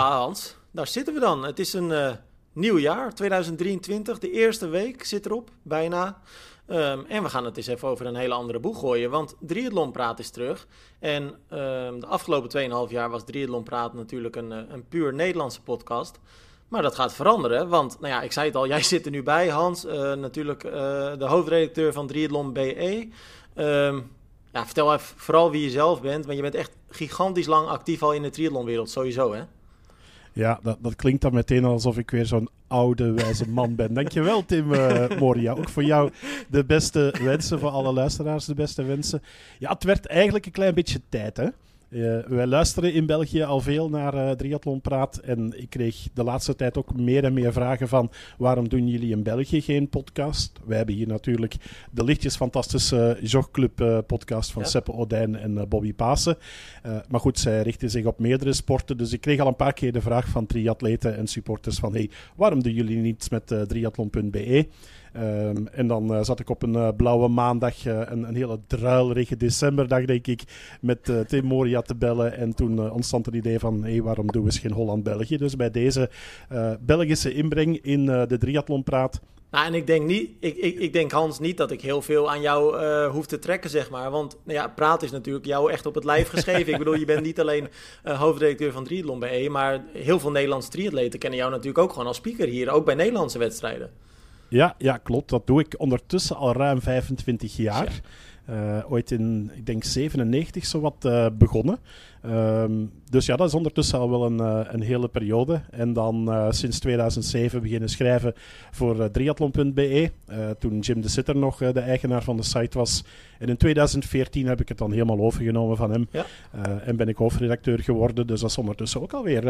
ja, Hans, daar zitten we dan. Het is een uh, nieuw jaar, 2023. De eerste week zit erop, bijna. Um, en we gaan het eens even over een hele andere boeg gooien, want Praat is terug. En um, de afgelopen 2,5 jaar was Praat natuurlijk een, een puur Nederlandse podcast. Maar dat gaat veranderen, want nou ja, ik zei het al, jij zit er nu bij, Hans. Uh, natuurlijk de hoofdredacteur van Triathlon BE. Um, ja, vertel even vooral wie je zelf bent, want je bent echt gigantisch lang actief al in de triathlonwereld, sowieso hè? Ja, dat, dat klinkt dan meteen alsof ik weer zo'n oude, wijze man ben. Dankjewel, Tim uh, Moria. Ook voor jou de beste wensen, voor alle luisteraars de beste wensen. Ja, het werd eigenlijk een klein beetje tijd, hè? Uh, wij luisteren in België al veel naar uh, Triathlon Praat. En ik kreeg de laatste tijd ook meer en meer vragen van waarom doen jullie in België geen podcast? Wij hebben hier natuurlijk de lichtjes fantastische Jogclub uh, podcast van ja. Seppe Odijn en Bobby Pasen. maar goed, zij richten zich op meerdere sporten. Dus ik kreeg al een paar keer de vraag van triatleten en supporters van hey, waarom doen jullie niets met triathlon.be? Um, en dan uh, zat ik op een uh, blauwe maandag, uh, een, een, hele druilerige decemberdag, denk ik, met Tim Moria te bellen. En toen ontstond het idee van, hé, hey, waarom doen we eens geen Holland-België? Dus bij deze Belgische inbreng in de triathlonpraat nou, en ik denk, niet, ik, ik, ik denk Hans niet dat ik heel veel aan jou hoef te trekken, zeg maar. Want nou ja, praat is natuurlijk jou echt op het lijf geschreven. ik bedoel, je bent niet alleen uh, hoofdredacteur van Triathlon bij E, maar heel veel Nederlandse triatleten kennen jou natuurlijk ook gewoon als speaker hier, ook bij Nederlandse wedstrijden. Ja, ja, klopt. Dat doe ik ondertussen al ruim 25 jaar. Uh, ooit in, ik denk 97 zo wat uh, begonnen. Um, dus ja, dat is ondertussen al wel een, uh, een hele periode. En dan sinds 2007 beginnen schrijven voor triathlon.be. toen Jim de Sitter nog de eigenaar van de site was. En in 2014 heb ik het dan helemaal overgenomen van hem. Ja. en ben ik hoofdredacteur geworden. Dus dat is ondertussen ook alweer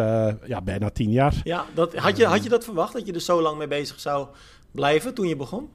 ja, bijna tien jaar. Ja, dat, had, je, had je dat verwacht, dat je er zo lang mee bezig zou blijven toen je begon?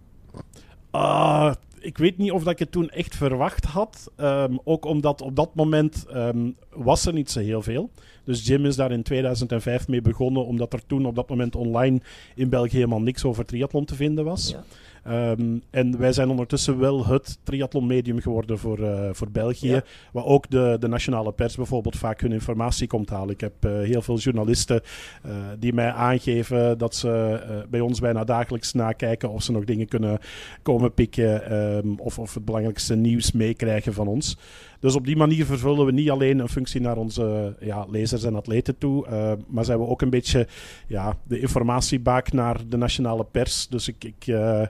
Uh, ik weet niet of dat ik het toen echt verwacht had. Um, ook omdat op dat moment um, was er niet zo heel veel. Dus Jim is daar in 2005 mee begonnen, omdat er toen op dat moment online in België helemaal niks over triathlon te vinden was. Ja. Um, en wij zijn ondertussen wel het triathlon-medium geworden voor, uh, voor België. Ja. Waar ook de, de nationale pers bijvoorbeeld vaak hun informatie komt halen. Ik heb uh, heel veel journalisten uh, die mij aangeven dat ze bij ons bijna dagelijks nakijken of ze nog dingen kunnen komen pikken. Um, of, of het belangrijkste nieuws meekrijgen van ons. Dus op die manier vervullen we niet alleen een functie naar onze ja, lezers en atleten toe, uh, maar zijn we ook een beetje ja, de informatiebaak naar de nationale pers. Dus ik, ik uh,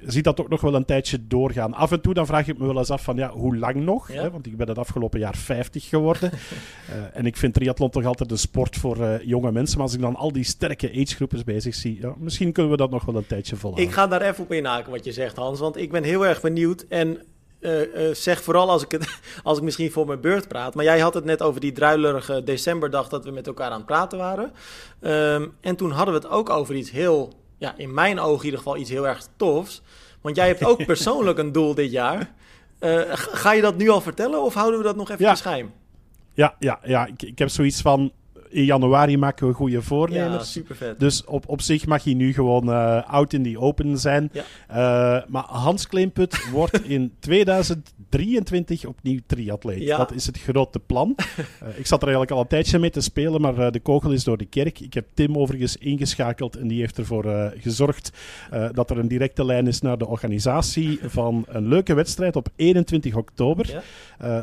zie dat ook nog wel een tijdje doorgaan. Af en toe dan vraag ik me wel eens af van ja, hoe lang nog? Ja. Hè? Want ik ben het afgelopen jaar 50 geworden. en ik vind triathlon toch altijd een sport voor jonge mensen. Maar als ik dan al die sterke agegroepers bezig zie, ja, misschien kunnen we dat nog wel een tijdje volhouden. Ik ga daar even op inhaken wat je zegt Hans, want ik ben heel erg benieuwd en uh, uh, zeg vooral als ik, het, als ik misschien voor mijn beurt praat. Maar jij had het net over die druilerige decemberdag dat we met elkaar aan het praten waren. Um, en toen hadden we het ook over iets heel, ja, in mijn ogen in ieder geval iets heel erg tofs. Want jij hebt ook persoonlijk een doel dit jaar. Uh, ga je dat nu al vertellen of houden we dat nog even ja. geheim? Ja, ja, ja. Ik, ik heb zoiets van in januari maken we goede voornemens. Ja, super vet. Dus op, op zich mag hij nu gewoon uh, out in die open zijn. Ja. Uh, maar Hans Kleemput wordt in 2023 opnieuw triatleet. Ja. Dat is het grote plan. uh, ik zat er eigenlijk al een tijdje mee te spelen, maar de kogel is door de kerk. Ik heb Tim overigens ingeschakeld en die heeft ervoor gezorgd dat er een directe lijn is naar de organisatie van een leuke wedstrijd op 21 oktober.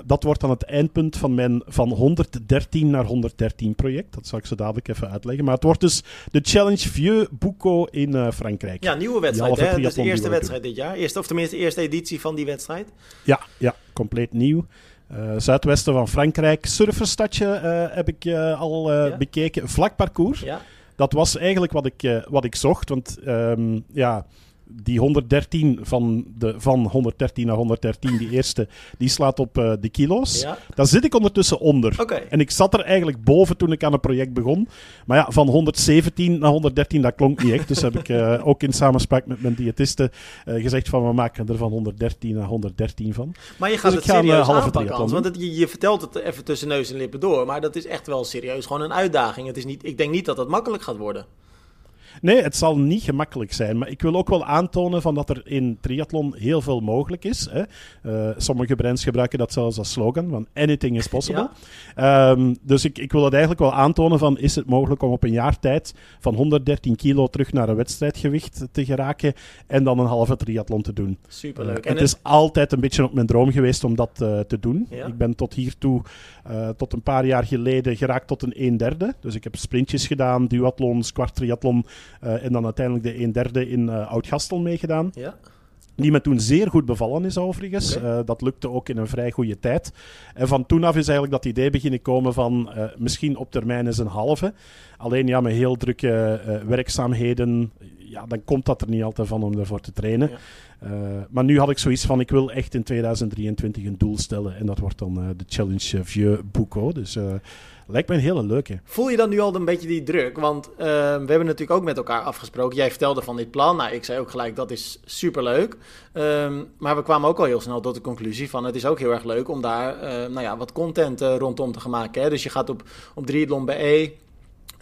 Dat wordt dan het eindpunt van mijn van 113 naar 113 project. Dat zal ik zo dadelijk even uitleggen. Maar het wordt dus de Challenge Vieux Bouco in uh, Frankrijk. Ja, nieuwe wedstrijd. Hè? Dat is de eerste wedstrijd dit jaar. Eerste, of tenminste de eerste editie van die wedstrijd. Ja, ja compleet nieuw. Uh, zuidwesten van Frankrijk. Surferstadje uh, heb ik al ja. bekeken. Vlak parcours. Ja. Dat was eigenlijk wat ik, wat ik zocht. Want um, ja die 113 van, de, van 113 naar 113, die eerste, die slaat op uh, de kilo's. Ja. Daar zit ik ondertussen onder. Okay. En ik zat er eigenlijk boven toen ik aan het project begon. Maar ja, van 117 naar 113, dat klonk niet echt. Dus heb ik uh, ook in samenspraak met mijn diëtiste uh, gezegd van we maken er van 113 naar 113 van. Maar je gaat dus het ga serieus aanpakken, want het, je, je, vertelt het even tussen neus en lippen door. Maar dat is echt wel serieus gewoon een uitdaging. Het is niet, ik denk niet dat dat makkelijk gaat worden. Nee, het zal niet gemakkelijk zijn. Maar ik wil ook wel aantonen van dat er in triathlon heel veel mogelijk is. Hè. Uh, sommige brands gebruiken dat zelfs als slogan, van anything is possible. Ehm, dus ik, ik wil het eigenlijk wel aantonen van, is het mogelijk om op een jaar tijd van 113 kilo terug naar een wedstrijdgewicht te geraken en dan een halve triathlon te doen. Superleuk. Uh, het is altijd een beetje op mijn droom geweest om dat uh, te doen. Ik ben tot hiertoe, tot een paar jaar geleden, geraakt tot een 1 derde. Dus ik heb sprintjes gedaan, duathlons, kwart triathlon en dan uiteindelijk de 1 derde in uh, Oud-Gastel meegedaan. Ja. Die me toen zeer goed bevallen is, overigens. Okay. Uh, dat lukte ook in een vrij goede tijd. En van toen af is eigenlijk dat idee beginnen komen van misschien op termijn eens een halve. Alleen ja, met heel drukke werkzaamheden, ja, dan komt dat er niet altijd van om ervoor te trainen. Ja. Maar nu had ik zoiets van, ik wil echt in 2023 een doel stellen. En dat wordt dan de Challenge Vieux Bouco. Dus lijkt me een hele leuke. Voel je dan nu al een beetje die druk? Want we hebben natuurlijk ook met elkaar afgesproken. Jij vertelde van dit plan. Nou, ik zei ook gelijk, dat is superleuk. Um, maar we kwamen ook al heel snel tot de conclusie van... het is ook heel erg leuk om daar nou ja, wat content rondom te gaan maken. Hè? Dus je gaat op, op Triathlon BE...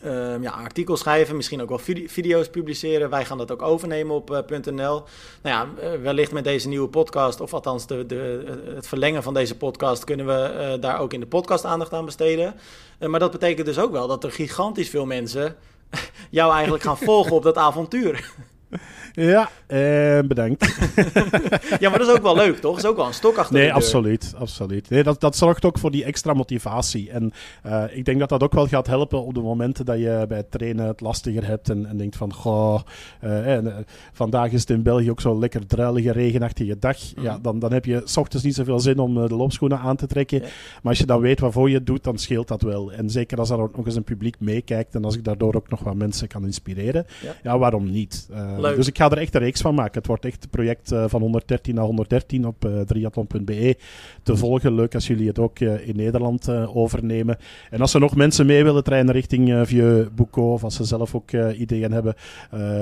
Um, ja, artikels schrijven, misschien ook wel video video's publiceren. Wij gaan dat ook overnemen op uh, .nl. Nou ja, uh, wellicht met deze nieuwe podcast, of althans de, de, het verlengen van deze podcast, kunnen we daar ook in de podcast aandacht aan besteden. maar dat betekent dus ook wel dat er gigantisch veel mensen jou eigenlijk gaan volgen op dat avontuur. Ja, eh, bedankt. ja, maar dat is ook wel leuk, toch? Dat is ook wel een stok achter nee, de deur. absoluut, absoluut. Nee, dat, dat zorgt ook voor die extra motivatie. En uh, ik denk dat dat ook wel gaat helpen op de momenten dat je bij het trainen het lastiger hebt en, en denkt van, goh, uh, en, uh, vandaag is het in België ook zo'n lekker druilige, regenachtige dag. Mm. Ja, dan, dan heb je s ochtends niet zoveel zin om de loopschoenen aan te trekken. Ja. Maar als je dan weet waarvoor je het doet, dan scheelt dat wel. En zeker als er ook nog eens een publiek meekijkt en als ik daardoor ook nog wat mensen kan inspireren, Ja. ja, waarom niet? Leuk. dus ik ga er echt een reeks van maken. Het wordt echt een project uh, van 113 naar 113 op triathlon.be te volgen. Leuk als jullie het ook uh, in Nederland eh, overnemen. En als er nog mensen mee willen trainen richting Vieux Bouco, of als ze zelf ook ideeën hebben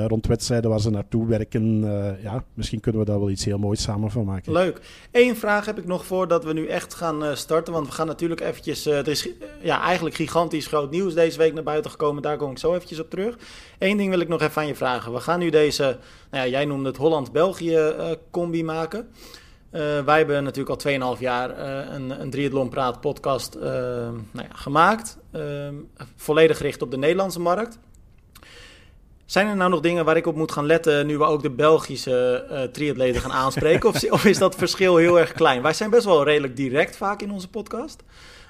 rond wedstrijden waar ze naartoe werken, ja, misschien kunnen we daar wel iets heel moois samen van maken. Leuk. Eén vraag heb ik nog voordat we nu echt gaan starten. Want we gaan natuurlijk eventjes... Er is ja, eigenlijk gigantisch groot nieuws deze week naar buiten gekomen. Daar kom ik zo eventjes op terug. Eén ding wil ik nog even aan je vragen. We gaan nu deze... Nou ja, jij noemde het Holland-België-combi maken. Uh, wij hebben natuurlijk al 2,5 jaar uh, een, een Triathlon Praat podcast uh, nou ja, gemaakt. volledig gericht op de Nederlandse markt. Zijn er nou nog dingen waar ik op moet gaan letten nu we ook de Belgische uh, triatleten gaan aanspreken? of, of, is dat verschil heel erg klein? Wij zijn best wel redelijk direct vaak in onze podcast.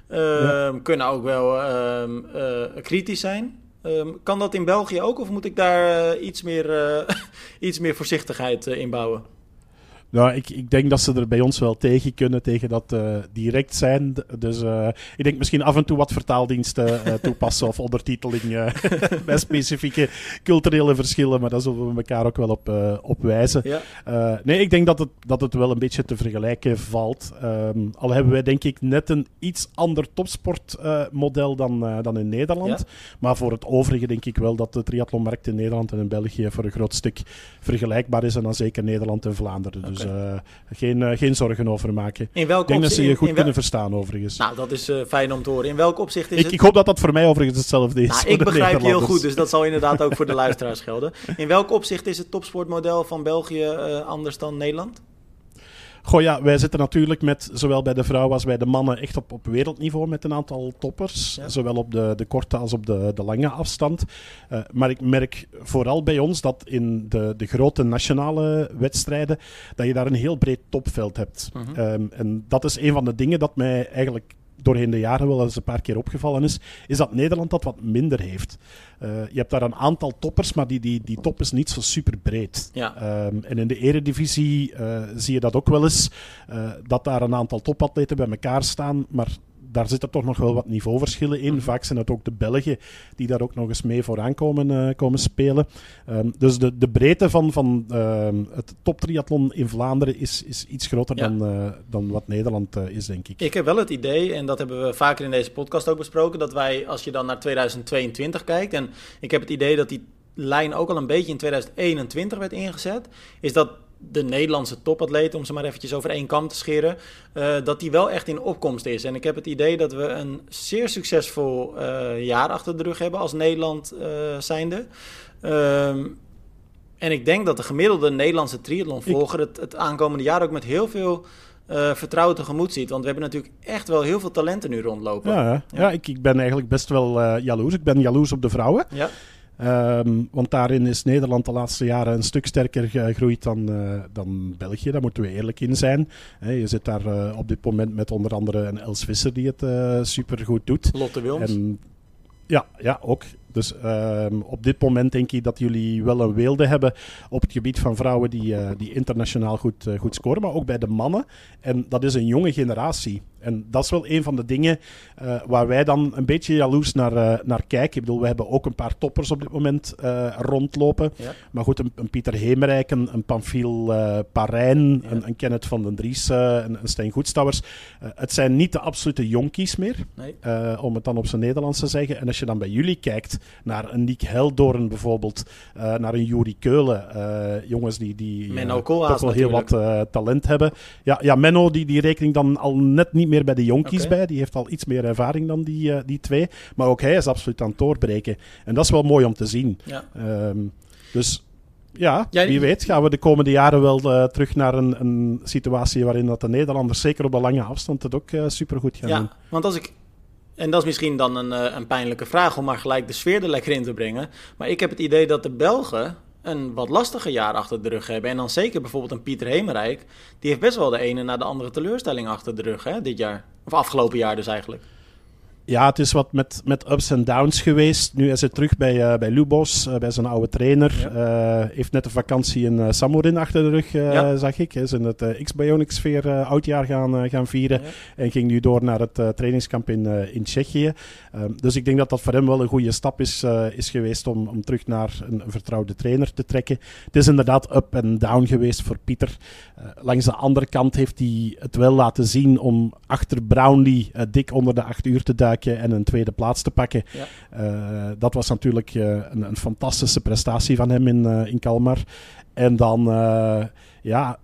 Uh, ja. Kunnen ook wel uh, kritisch zijn. Um, kan dat in België ook of moet ik daar uh, iets, meer, uh, iets meer voorzichtigheid uh, in bouwen? Nou, ik, ik denk dat ze er bij ons wel tegen kunnen, tegen dat uh, direct zijn. Dus uh, ik denk misschien af en toe wat vertaaldiensten uh, toepassen of ondertiteling bij specifieke culturele verschillen, maar daar zullen we elkaar ook wel op, op wijzen. Ja. nee, ik denk dat het, dat het wel een beetje te vergelijken valt. Um, al hebben wij denk ik net een iets ander topsportmodel dan, dan in Nederland. Ja. Maar voor het overige denk ik wel dat de triathlonmarkt in Nederland en in België voor een groot stuk vergelijkbaar is en dan zeker Nederland en Vlaanderen. Dus dus uh, geen, uh, geen zorgen over maken. In welk ik denk dat ze je goed kunnen verstaan, overigens. Nou, dat is uh, fijn om te horen. In welk opzicht is ik, het? ik hoop dat dat voor mij overigens hetzelfde is. Nou, ik begrijp je heel goed, dus dat zal inderdaad ook voor de luisteraars gelden. In welk opzicht is het topsportmodel van België anders dan Nederland? Goh ja, wij zitten natuurlijk met, zowel bij de vrouwen als bij de mannen, echt op, op wereldniveau met een aantal toppers. Ja. Zowel op de, de korte als op de, de lange afstand. Uh, maar ik merk vooral bij ons dat in de, de grote nationale wedstrijden, dat je daar een heel breed topveld hebt. Mhm. Um, en dat is een van de dingen dat mij eigenlijk doorheen de jaren wel eens een paar keer opgevallen is, is dat Nederland dat wat minder heeft. Uh, je hebt daar een aantal toppers, maar die, die, die top is niet zo super breed. Ja. Um, en in de eredivisie uh, zie je dat ook wel eens, uh, dat daar een aantal topatleten bij elkaar staan, maar daar zitten toch nog wel wat niveauverschillen in. Mhm. Vaak zijn het ook de Belgen die daar ook nog eens mee vooraan komen, uh, komen spelen. Um, dus de, de breedte van, van uh, het toptriathlon in Vlaanderen is, is iets groter Ja. dan, uh, dan wat Nederland uh, is, denk ik. Ik heb wel het idee, en dat hebben we vaker in deze podcast ook besproken, dat wij, als je dan naar 2022 kijkt, en ik heb het idee dat die lijn ook al een beetje in 2021 werd ingezet, is dat de Nederlandse topatleten, om ze maar eventjes over één kam te scheren, uh, dat die wel echt in opkomst is. En ik heb het idee dat we een zeer succesvol uh, jaar achter de rug hebben als Nederland uh, zijnde. Ehm, en ik denk dat de gemiddelde Nederlandse triathlonvolger het, het aankomende jaar ook met heel veel uh, vertrouwen tegemoet ziet. Want we hebben natuurlijk echt wel heel veel talenten nu rondlopen. Ja, ja. ja ik, ik ben eigenlijk best wel uh, jaloers. Ik ben jaloers op de vrouwen. Ja. Um, want daarin is Nederland de laatste jaren een stuk sterker gegroeid dan, uh, dan België. Daar moeten we eerlijk in zijn. He, je zit daar uh, op dit moment met onder andere een Els Visser die het uh, supergoed doet. Lotte Wilms. En, ja, ja, ook. Dus um, op dit moment denk ik dat jullie wel een weelde hebben op het gebied van vrouwen die, die internationaal goed, goed scoren, maar ook bij de mannen. En dat is een jonge generatie. En dat is wel een van de dingen uh, waar wij dan een beetje jaloers naar, naar kijken. Ik bedoel, we hebben ook een paar toppers op dit moment rondlopen. Ja. Maar goed, een, een Pieter Hemerijk, een, een Pamphile Parijn, ja. een, een, Kenneth van den Dries, een, een Stijn Goedstouwers. het zijn niet de absolute jonkies meer, nee. om het dan op zijn Nederlands te zeggen. En als je dan bij jullie kijkt, naar een Nick Heldoorn bijvoorbeeld, naar een Juri Keulen. Jongens die, die toch wel heel wat talent hebben. Ja, ja Menno die, die rekening dan al net niet meer bij de jonkies bij. Die heeft al iets meer ervaring dan die, die twee. Maar ook hij is absoluut aan het doorbreken. En dat is wel mooi om te zien. Ja. Um, dus ja, wie weet gaan we de komende jaren wel uh, terug naar een, een situatie waarin dat de Nederlanders zeker op een lange afstand het ook uh, supergoed gaan doen. Ja, want als ik. En dat is misschien dan een, uh, een pijnlijke vraag om maar gelijk de sfeer er lekker in te brengen. Maar ik heb het idee dat de Belgen een wat lastiger jaar achter de rug hebben. En dan zeker bijvoorbeeld een Pieter Hemerijk. Die heeft best wel de ene na de andere teleurstelling achter de rug hè, dit jaar. Of afgelopen jaar dus eigenlijk. Ja, het is wat met, met ups en downs geweest. Nu is hij terug bij, uh, bij Lubos, uh, bij zijn oude trainer. Ja. Uh, heeft net een vakantie in Samorin achter de rug, Ja. zag ik. Is in het X-Bionics sfeer oudjaar gaan, gaan vieren. Ja. En ging nu door naar het trainingskamp in, in Tsjechië. Um, dus ik denk dat dat voor hem wel een goede stap is, is geweest om, om terug naar een, een vertrouwde trainer te trekken. Het is inderdaad up en down geweest voor Pieter. Langs de andere kant heeft hij het wel laten zien om achter Brownlee dik onder de acht uur te duiken en een tweede plaats te pakken. Ja. Uh, dat was natuurlijk uh, een, een, fantastische prestatie van hem in, uh, in Kalmar. En dan, ja,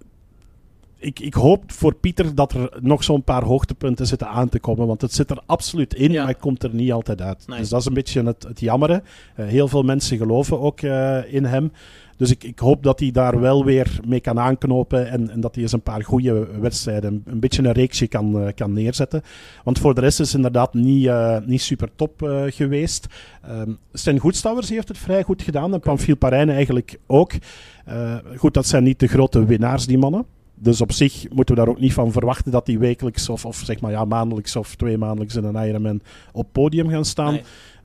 ik, ik, hoop voor Pieter dat er nog zo'n paar hoogtepunten zitten aan te komen. Want het zit er absoluut in, Ja. maar het komt er niet altijd uit. Nee. Dus dat is een beetje het, het jammere. Uh, heel veel mensen geloven ook uh, in hem. Dus ik, ik, hoop dat hij daar wel weer mee kan aanknopen. En, en dat hij eens een paar goede wedstrijden, een, beetje een reeksje kan, uh, kan neerzetten. Want voor de rest is het inderdaad niet, uh, niet super top uh, geweest. Um, Sten Goedstouwers heeft het vrij goed gedaan. En Pamphile Parijn eigenlijk ook. Goed, dat zijn niet de grote winnaars, die mannen. Dus op zich moeten we daar ook niet van verwachten dat die wekelijks of, of zeg maar ja, maandelijks of twee maandelijks in een Ironman op podium gaan staan.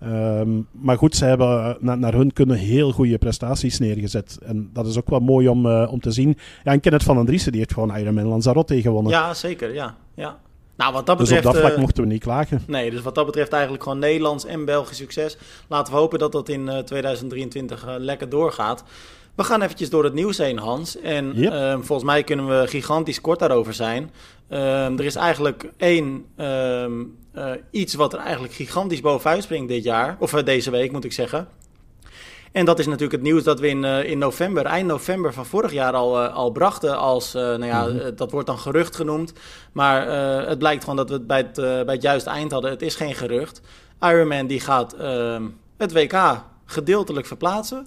Um, maar goed, ze hebben na, naar hun kunnen heel goede prestaties neergezet. En dat is ook wel mooi om, uh, om te zien. Ja, en Kenneth van den Driessen, die heeft gewoon Ironman Lanzarote gewonnen. Ja, zeker. Ja. ja. Nou, wat dat dus betreft, op dat vlak uh, mochten we niet klagen. Nee, dus wat dat betreft eigenlijk gewoon Nederlands en Belgisch succes. Laten we hopen dat dat in uh, 2023 uh, lekker doorgaat. We gaan eventjes door het nieuws heen, Hans. En Yep. uh, volgens mij kunnen we gigantisch kort daarover zijn. Uh, er is eigenlijk één uh, iets wat er eigenlijk gigantisch bovenuit springt dit jaar. Of uh, deze week, moet ik zeggen. En dat is natuurlijk het nieuws dat we in, uh, in november, eind november van vorig jaar al, al brachten. Als, nou ja, Mhm. dat wordt dan gerucht genoemd. Maar het blijkt gewoon dat we het bij het, bij het juiste eind hadden. Het is geen gerucht. Ironman die gaat uh, het WK gedeeltelijk verplaatsen.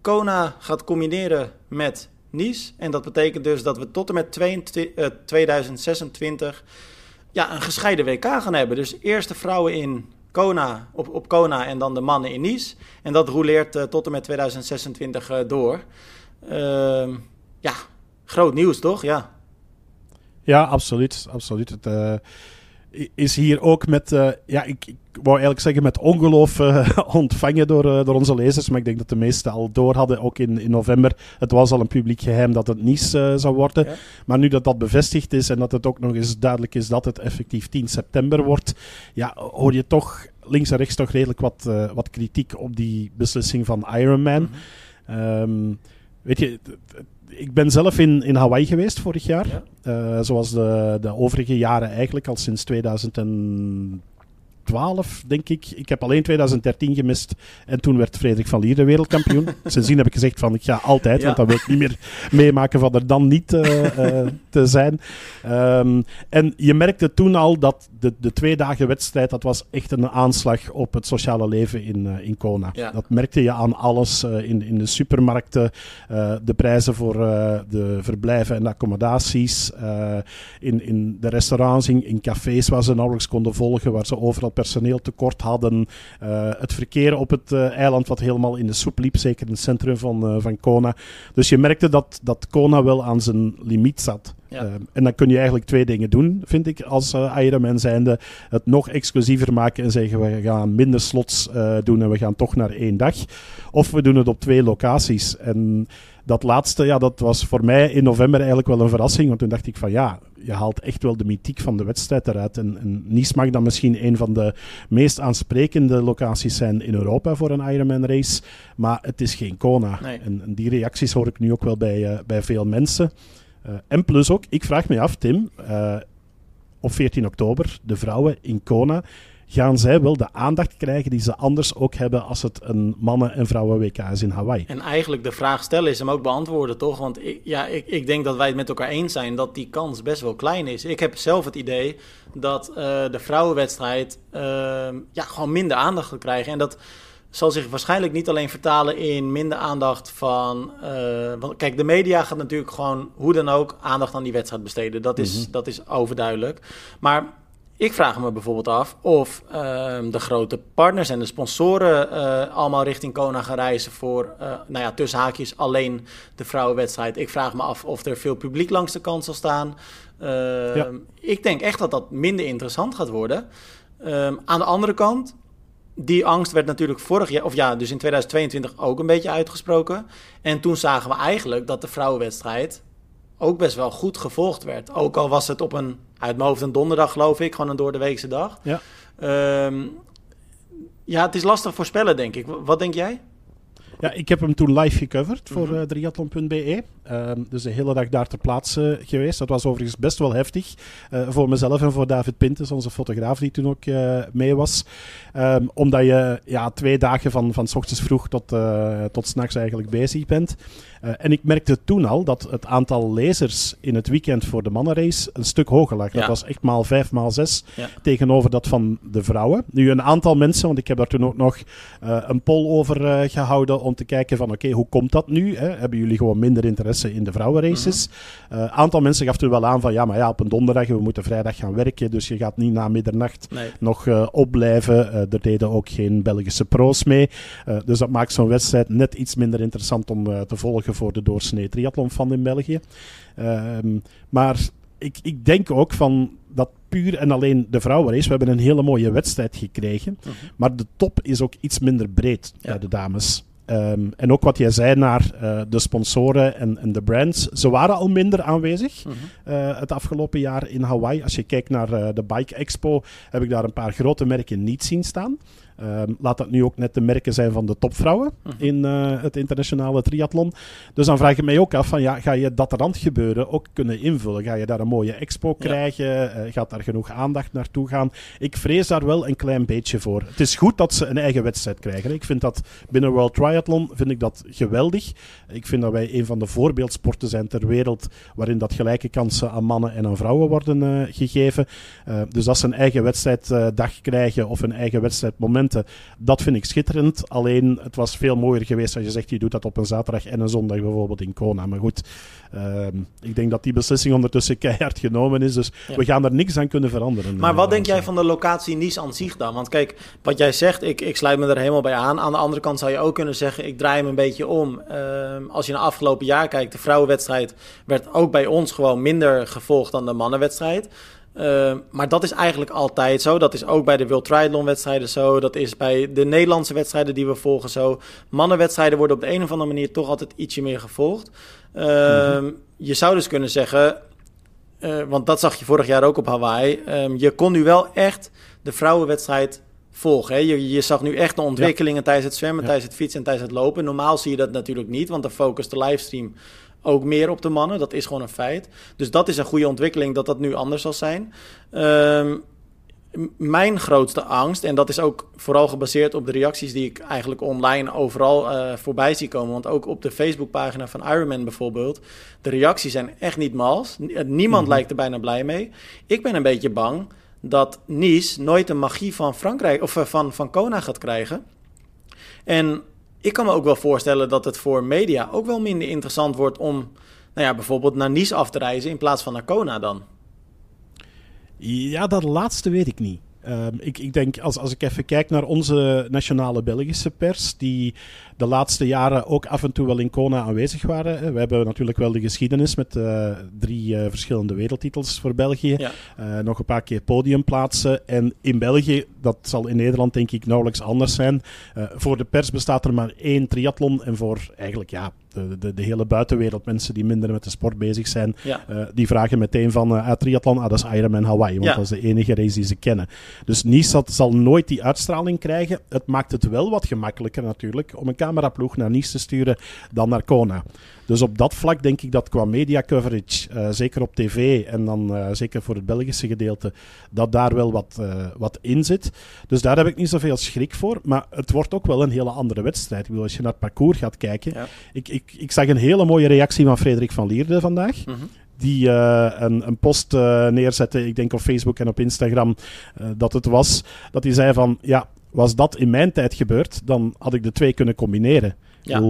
Kona gaat combineren met Nice. En dat betekent dus dat we tot en met 22, uh, 2026 ja, een gescheiden WK gaan hebben. Dus eerst de vrouwen in Kona, op, op Kona en dan de mannen in Nice. En dat roleert uh, tot en met 2026 uh, door. Uh, ja, groot nieuws toch? Ja. Ja, absoluut. absoluut. Het is hier ook met, uh, ja, ik, ik wou eigenlijk zeggen met ongeloof uh, ontvangen door, door onze lezers. Maar ik denk dat de meesten al door hadden, ook in, in november. Het was al een publiek geheim dat het Nice zou worden. Ja. Maar nu dat dat bevestigd is en dat het ook nog eens duidelijk is dat het effectief 10 september wordt, ja, hoor je toch links en rechts toch redelijk wat, wat kritiek op die beslissing van Ironman. Mm -hmm. um, weet je, ik ben zelf in, in Hawaii geweest vorig jaar. Ja. Uh, zoals de, de overige jaren eigenlijk, al sinds 2010 2012, denk ik. Ik heb alleen 2013 gemist. En toen werd Frederik van Lier de wereldkampioen. Sindsdien heb ik gezegd van ik ga altijd, want dan wil ik niet meer meemaken van er dan niet uh, uh, te zijn. Um, en je merkte toen al dat de, de twee dagen wedstrijd, dat was echt een aanslag op het sociale leven in, uh, in Kona. Ja. Dat merkte je aan alles, in, in de supermarkten, de prijzen voor de verblijven en accommodaties, in, in de restaurants, in, in cafés waar ze nauwelijks konden volgen, waar ze overal personeel tekort hadden. Uh, het verkeer op het uh, eiland wat helemaal in de soep liep, zeker in het centrum van, uh, van Kona. Dus je merkte dat, dat Kona wel aan zijn limiet zat. Ja. en dan kun je eigenlijk twee dingen doen, vind ik, als uh, Ironman zijnde. Het nog exclusiever maken en zeggen we gaan minder slots doen en we gaan toch naar één dag. Of we doen het op twee locaties. En dat laatste, ja, dat was voor mij in november eigenlijk wel een verrassing. Want toen dacht ik van ja, je haalt echt wel de mythiek van de wedstrijd eruit. En, en Nice mag dan misschien een van de meest aansprekende locaties zijn in Europa voor een Ironman race. Maar het is geen Kona. Nee. En, en, die reacties hoor ik nu ook wel bij, uh, bij veel mensen. Uh, en plus ook, ik vraag me af, Tim, uh, op 14 oktober, de vrouwen in Kona gaan zij wel de aandacht krijgen die ze anders ook hebben als het een mannen- en vrouwen-WK is in Hawaii. En eigenlijk de vraag stellen is hem ook beantwoorden, toch? Want ik, ja, ik, ik denk dat wij het met elkaar eens zijn dat die kans best wel klein is. Ik heb zelf het idee dat uh, de vrouwenwedstrijd uh, ja, gewoon minder aandacht gaat krijgen. En dat zal zich waarschijnlijk niet alleen vertalen in minder aandacht van. Uh, want kijk, de media gaat natuurlijk gewoon hoe dan ook aandacht aan die wedstrijd besteden. Dat is, mm-hmm. dat is overduidelijk. Maar ik vraag me bijvoorbeeld af of uh, de grote partners en de sponsoren uh, allemaal richting Kona gaan reizen voor, uh, nou ja, tussen haakjes alleen de vrouwenwedstrijd. Ik vraag me af of er veel publiek langs de kant zal staan. Ja. Ik denk echt dat dat minder interessant gaat worden. Um, aan de andere kant, die angst werd natuurlijk vorig jaar, of ja, dus in 2022 ook een beetje uitgesproken. En toen zagen we eigenlijk dat de vrouwenwedstrijd ook best wel goed gevolgd werd. Ook al was het op een, uit mijn hoofd een donderdag geloof ik, gewoon een door de weekse dag. Ja. Um, ja, het is lastig voorspellen denk ik. Wat denk jij? Ja, ik heb hem toen live gecoverd voor uh, triathlon.be. Um, dus de hele dag daar ter plaatse geweest. Dat was overigens best wel heftig. Uh, voor mezelf en voor David Pintes, onze fotograaf die toen ook mee was. Um, omdat je ja, twee dagen van, van s ochtends vroeg tot, tot s'nachts eigenlijk bezig bent. En ik merkte toen al dat het aantal lezers in het weekend voor de mannenrace een stuk hoger lag. Ja. Dat was echt maal vijf, maal zes ja. tegenover dat van de vrouwen. Nu een aantal mensen, want ik heb daar toen ook nog een poll over gehouden om te kijken van oké, okay, hoe komt dat nu? Hè? Hebben jullie gewoon minder interesse in de vrouwenraces? Een mm-hmm. uh, aantal mensen gaf toen wel aan van ja, maar ja, op een donderdag, we moeten vrijdag gaan werken, dus je gaat niet na middernacht nee. nog opblijven. Er deden ook geen Belgische pro's mee. dus dat maakt zo'n wedstrijd net iets minder interessant om te volgen voor de doorsnee triathlon in België. Ehm, maar ik, ik denk ook van dat puur en alleen de vrouwenrace. We hebben een hele mooie wedstrijd gekregen. Mhm. Maar de top is ook iets minder breed ja. bij de dames. Um, en ook wat jij zei naar uh, de sponsoren en, en, de brands. Ze waren al minder aanwezig Mhm. uh, het afgelopen jaar in Hawaii. Als je kijkt naar uh, de Bike Expo, heb ik daar een paar grote merken niet zien staan. Um, laat dat nu ook net de merken zijn van de topvrouwen Mhm. in uh, het internationale triathlon. Dus dan vraag ik mij ook af: van, ja, ga je dat randgebeuren ook kunnen invullen? Ga je daar een mooie expo Ja. krijgen? Uh, gaat daar genoeg aandacht naartoe gaan? Ik vrees daar wel een klein beetje voor. Het is goed dat ze een eigen wedstrijd krijgen. Ik vind dat binnen World Triathlon vind ik dat geweldig. Ik vind dat wij een van de voorbeeldsporten zijn ter wereld waarin dat gelijke kansen aan mannen en aan vrouwen worden uh, gegeven. Dus dat ze een eigen wedstrijddag krijgen of een eigen wedstrijdmoment dat vind ik schitterend. Alleen, het was veel mooier geweest als je zegt, je doet dat op een zaterdag en een zondag bijvoorbeeld in Kona. Maar goed, um, ik denk dat die beslissing ondertussen keihard genomen is. Dus Ja. we gaan er niks aan kunnen veranderen. Maar eh, wat denk Hans. jij van de locatie Nice aan zich dan? Want kijk, wat jij zegt, ik, ik sluit me er helemaal bij aan. Aan de andere kant zou je ook kunnen zeggen, ik draai hem een beetje om. Ehm, als je naar afgelopen jaar kijkt, de vrouwenwedstrijd werd ook bij ons gewoon minder gevolgd dan de mannenwedstrijd. Uh, maar dat is eigenlijk altijd zo. Dat is ook bij de World Triathlon wedstrijden zo. Dat is bij de Nederlandse wedstrijden die we volgen zo. Mannenwedstrijden worden op de een of andere manier toch altijd ietsje meer gevolgd. Uh, mm-hmm. Je zou dus kunnen zeggen, uh, want dat zag je vorig jaar ook op Hawaii. Um, je kon nu wel echt de vrouwenwedstrijd volgen. Hè? Je, je zag nu echt de ontwikkelingen ja. tijdens het zwemmen, ja. tijdens het fietsen en tijdens het lopen. Normaal zie je dat natuurlijk niet, want dan focust de livestream ook meer op de mannen. Dat is gewoon een feit. Dus dat is een goede ontwikkeling dat dat nu anders zal zijn. Um, mijn grootste angst, en dat is ook vooral gebaseerd op de reacties die ik eigenlijk online overal uh, voorbij zie komen. Want ook op de Facebookpagina van Ironman bijvoorbeeld, de reacties zijn echt niet mals. Niemand mhm. lijkt er bijna blij mee. Ik ben een beetje bang dat Nice nooit de magie van Frankrijk of van, van Kona gaat krijgen. En ik kan me ook wel voorstellen dat het voor media ook wel minder interessant wordt om nou ja, bijvoorbeeld naar Nice af te reizen in plaats van naar Kona dan. Ja, dat laatste weet ik niet. Ehm, ik, ik, denk, als, als ik even kijk naar onze nationale Belgische pers, die de laatste jaren ook af en toe wel in Kona aanwezig waren. We hebben natuurlijk wel de geschiedenis met uh, drie uh, verschillende wereldtitels voor België. Ja. Uh, nog een paar keer podiumplaatsen. En in België, dat zal in Nederland denk ik nauwelijks anders zijn. voor de pers bestaat er maar één triathlon. En voor eigenlijk ja, de, de, de, hele buitenwereld, mensen die minder met de sport bezig zijn, ja. die vragen meteen van uh, triathlon, ah, dat is Ironman Hawaii, want ja. dat is de enige race die ze kennen. Dus Nice zal nooit die uitstraling krijgen. Het maakt het wel wat gemakkelijker natuurlijk om een cameraploeg naar Nice te sturen dan naar Kona. Dus op dat vlak denk ik dat qua media coverage, uh, zeker op tv en dan uh, zeker voor het Belgische gedeelte, dat daar wel wat, uh, wat in zit. Dus daar heb ik niet zoveel schrik voor. Maar het wordt ook wel een hele andere wedstrijd. Ik bedoel, als je naar het parcours gaat kijken. Ja. Ik, ik, ik zag een hele mooie reactie van Frederik van Lierde vandaag. Mm -hmm die uh, een, een, post uh, neerzette, ik denk op Facebook en op Instagram uh, dat het was, dat hij zei van, ja, was dat in mijn tijd gebeurd, dan had ik de twee kunnen combineren. Ja.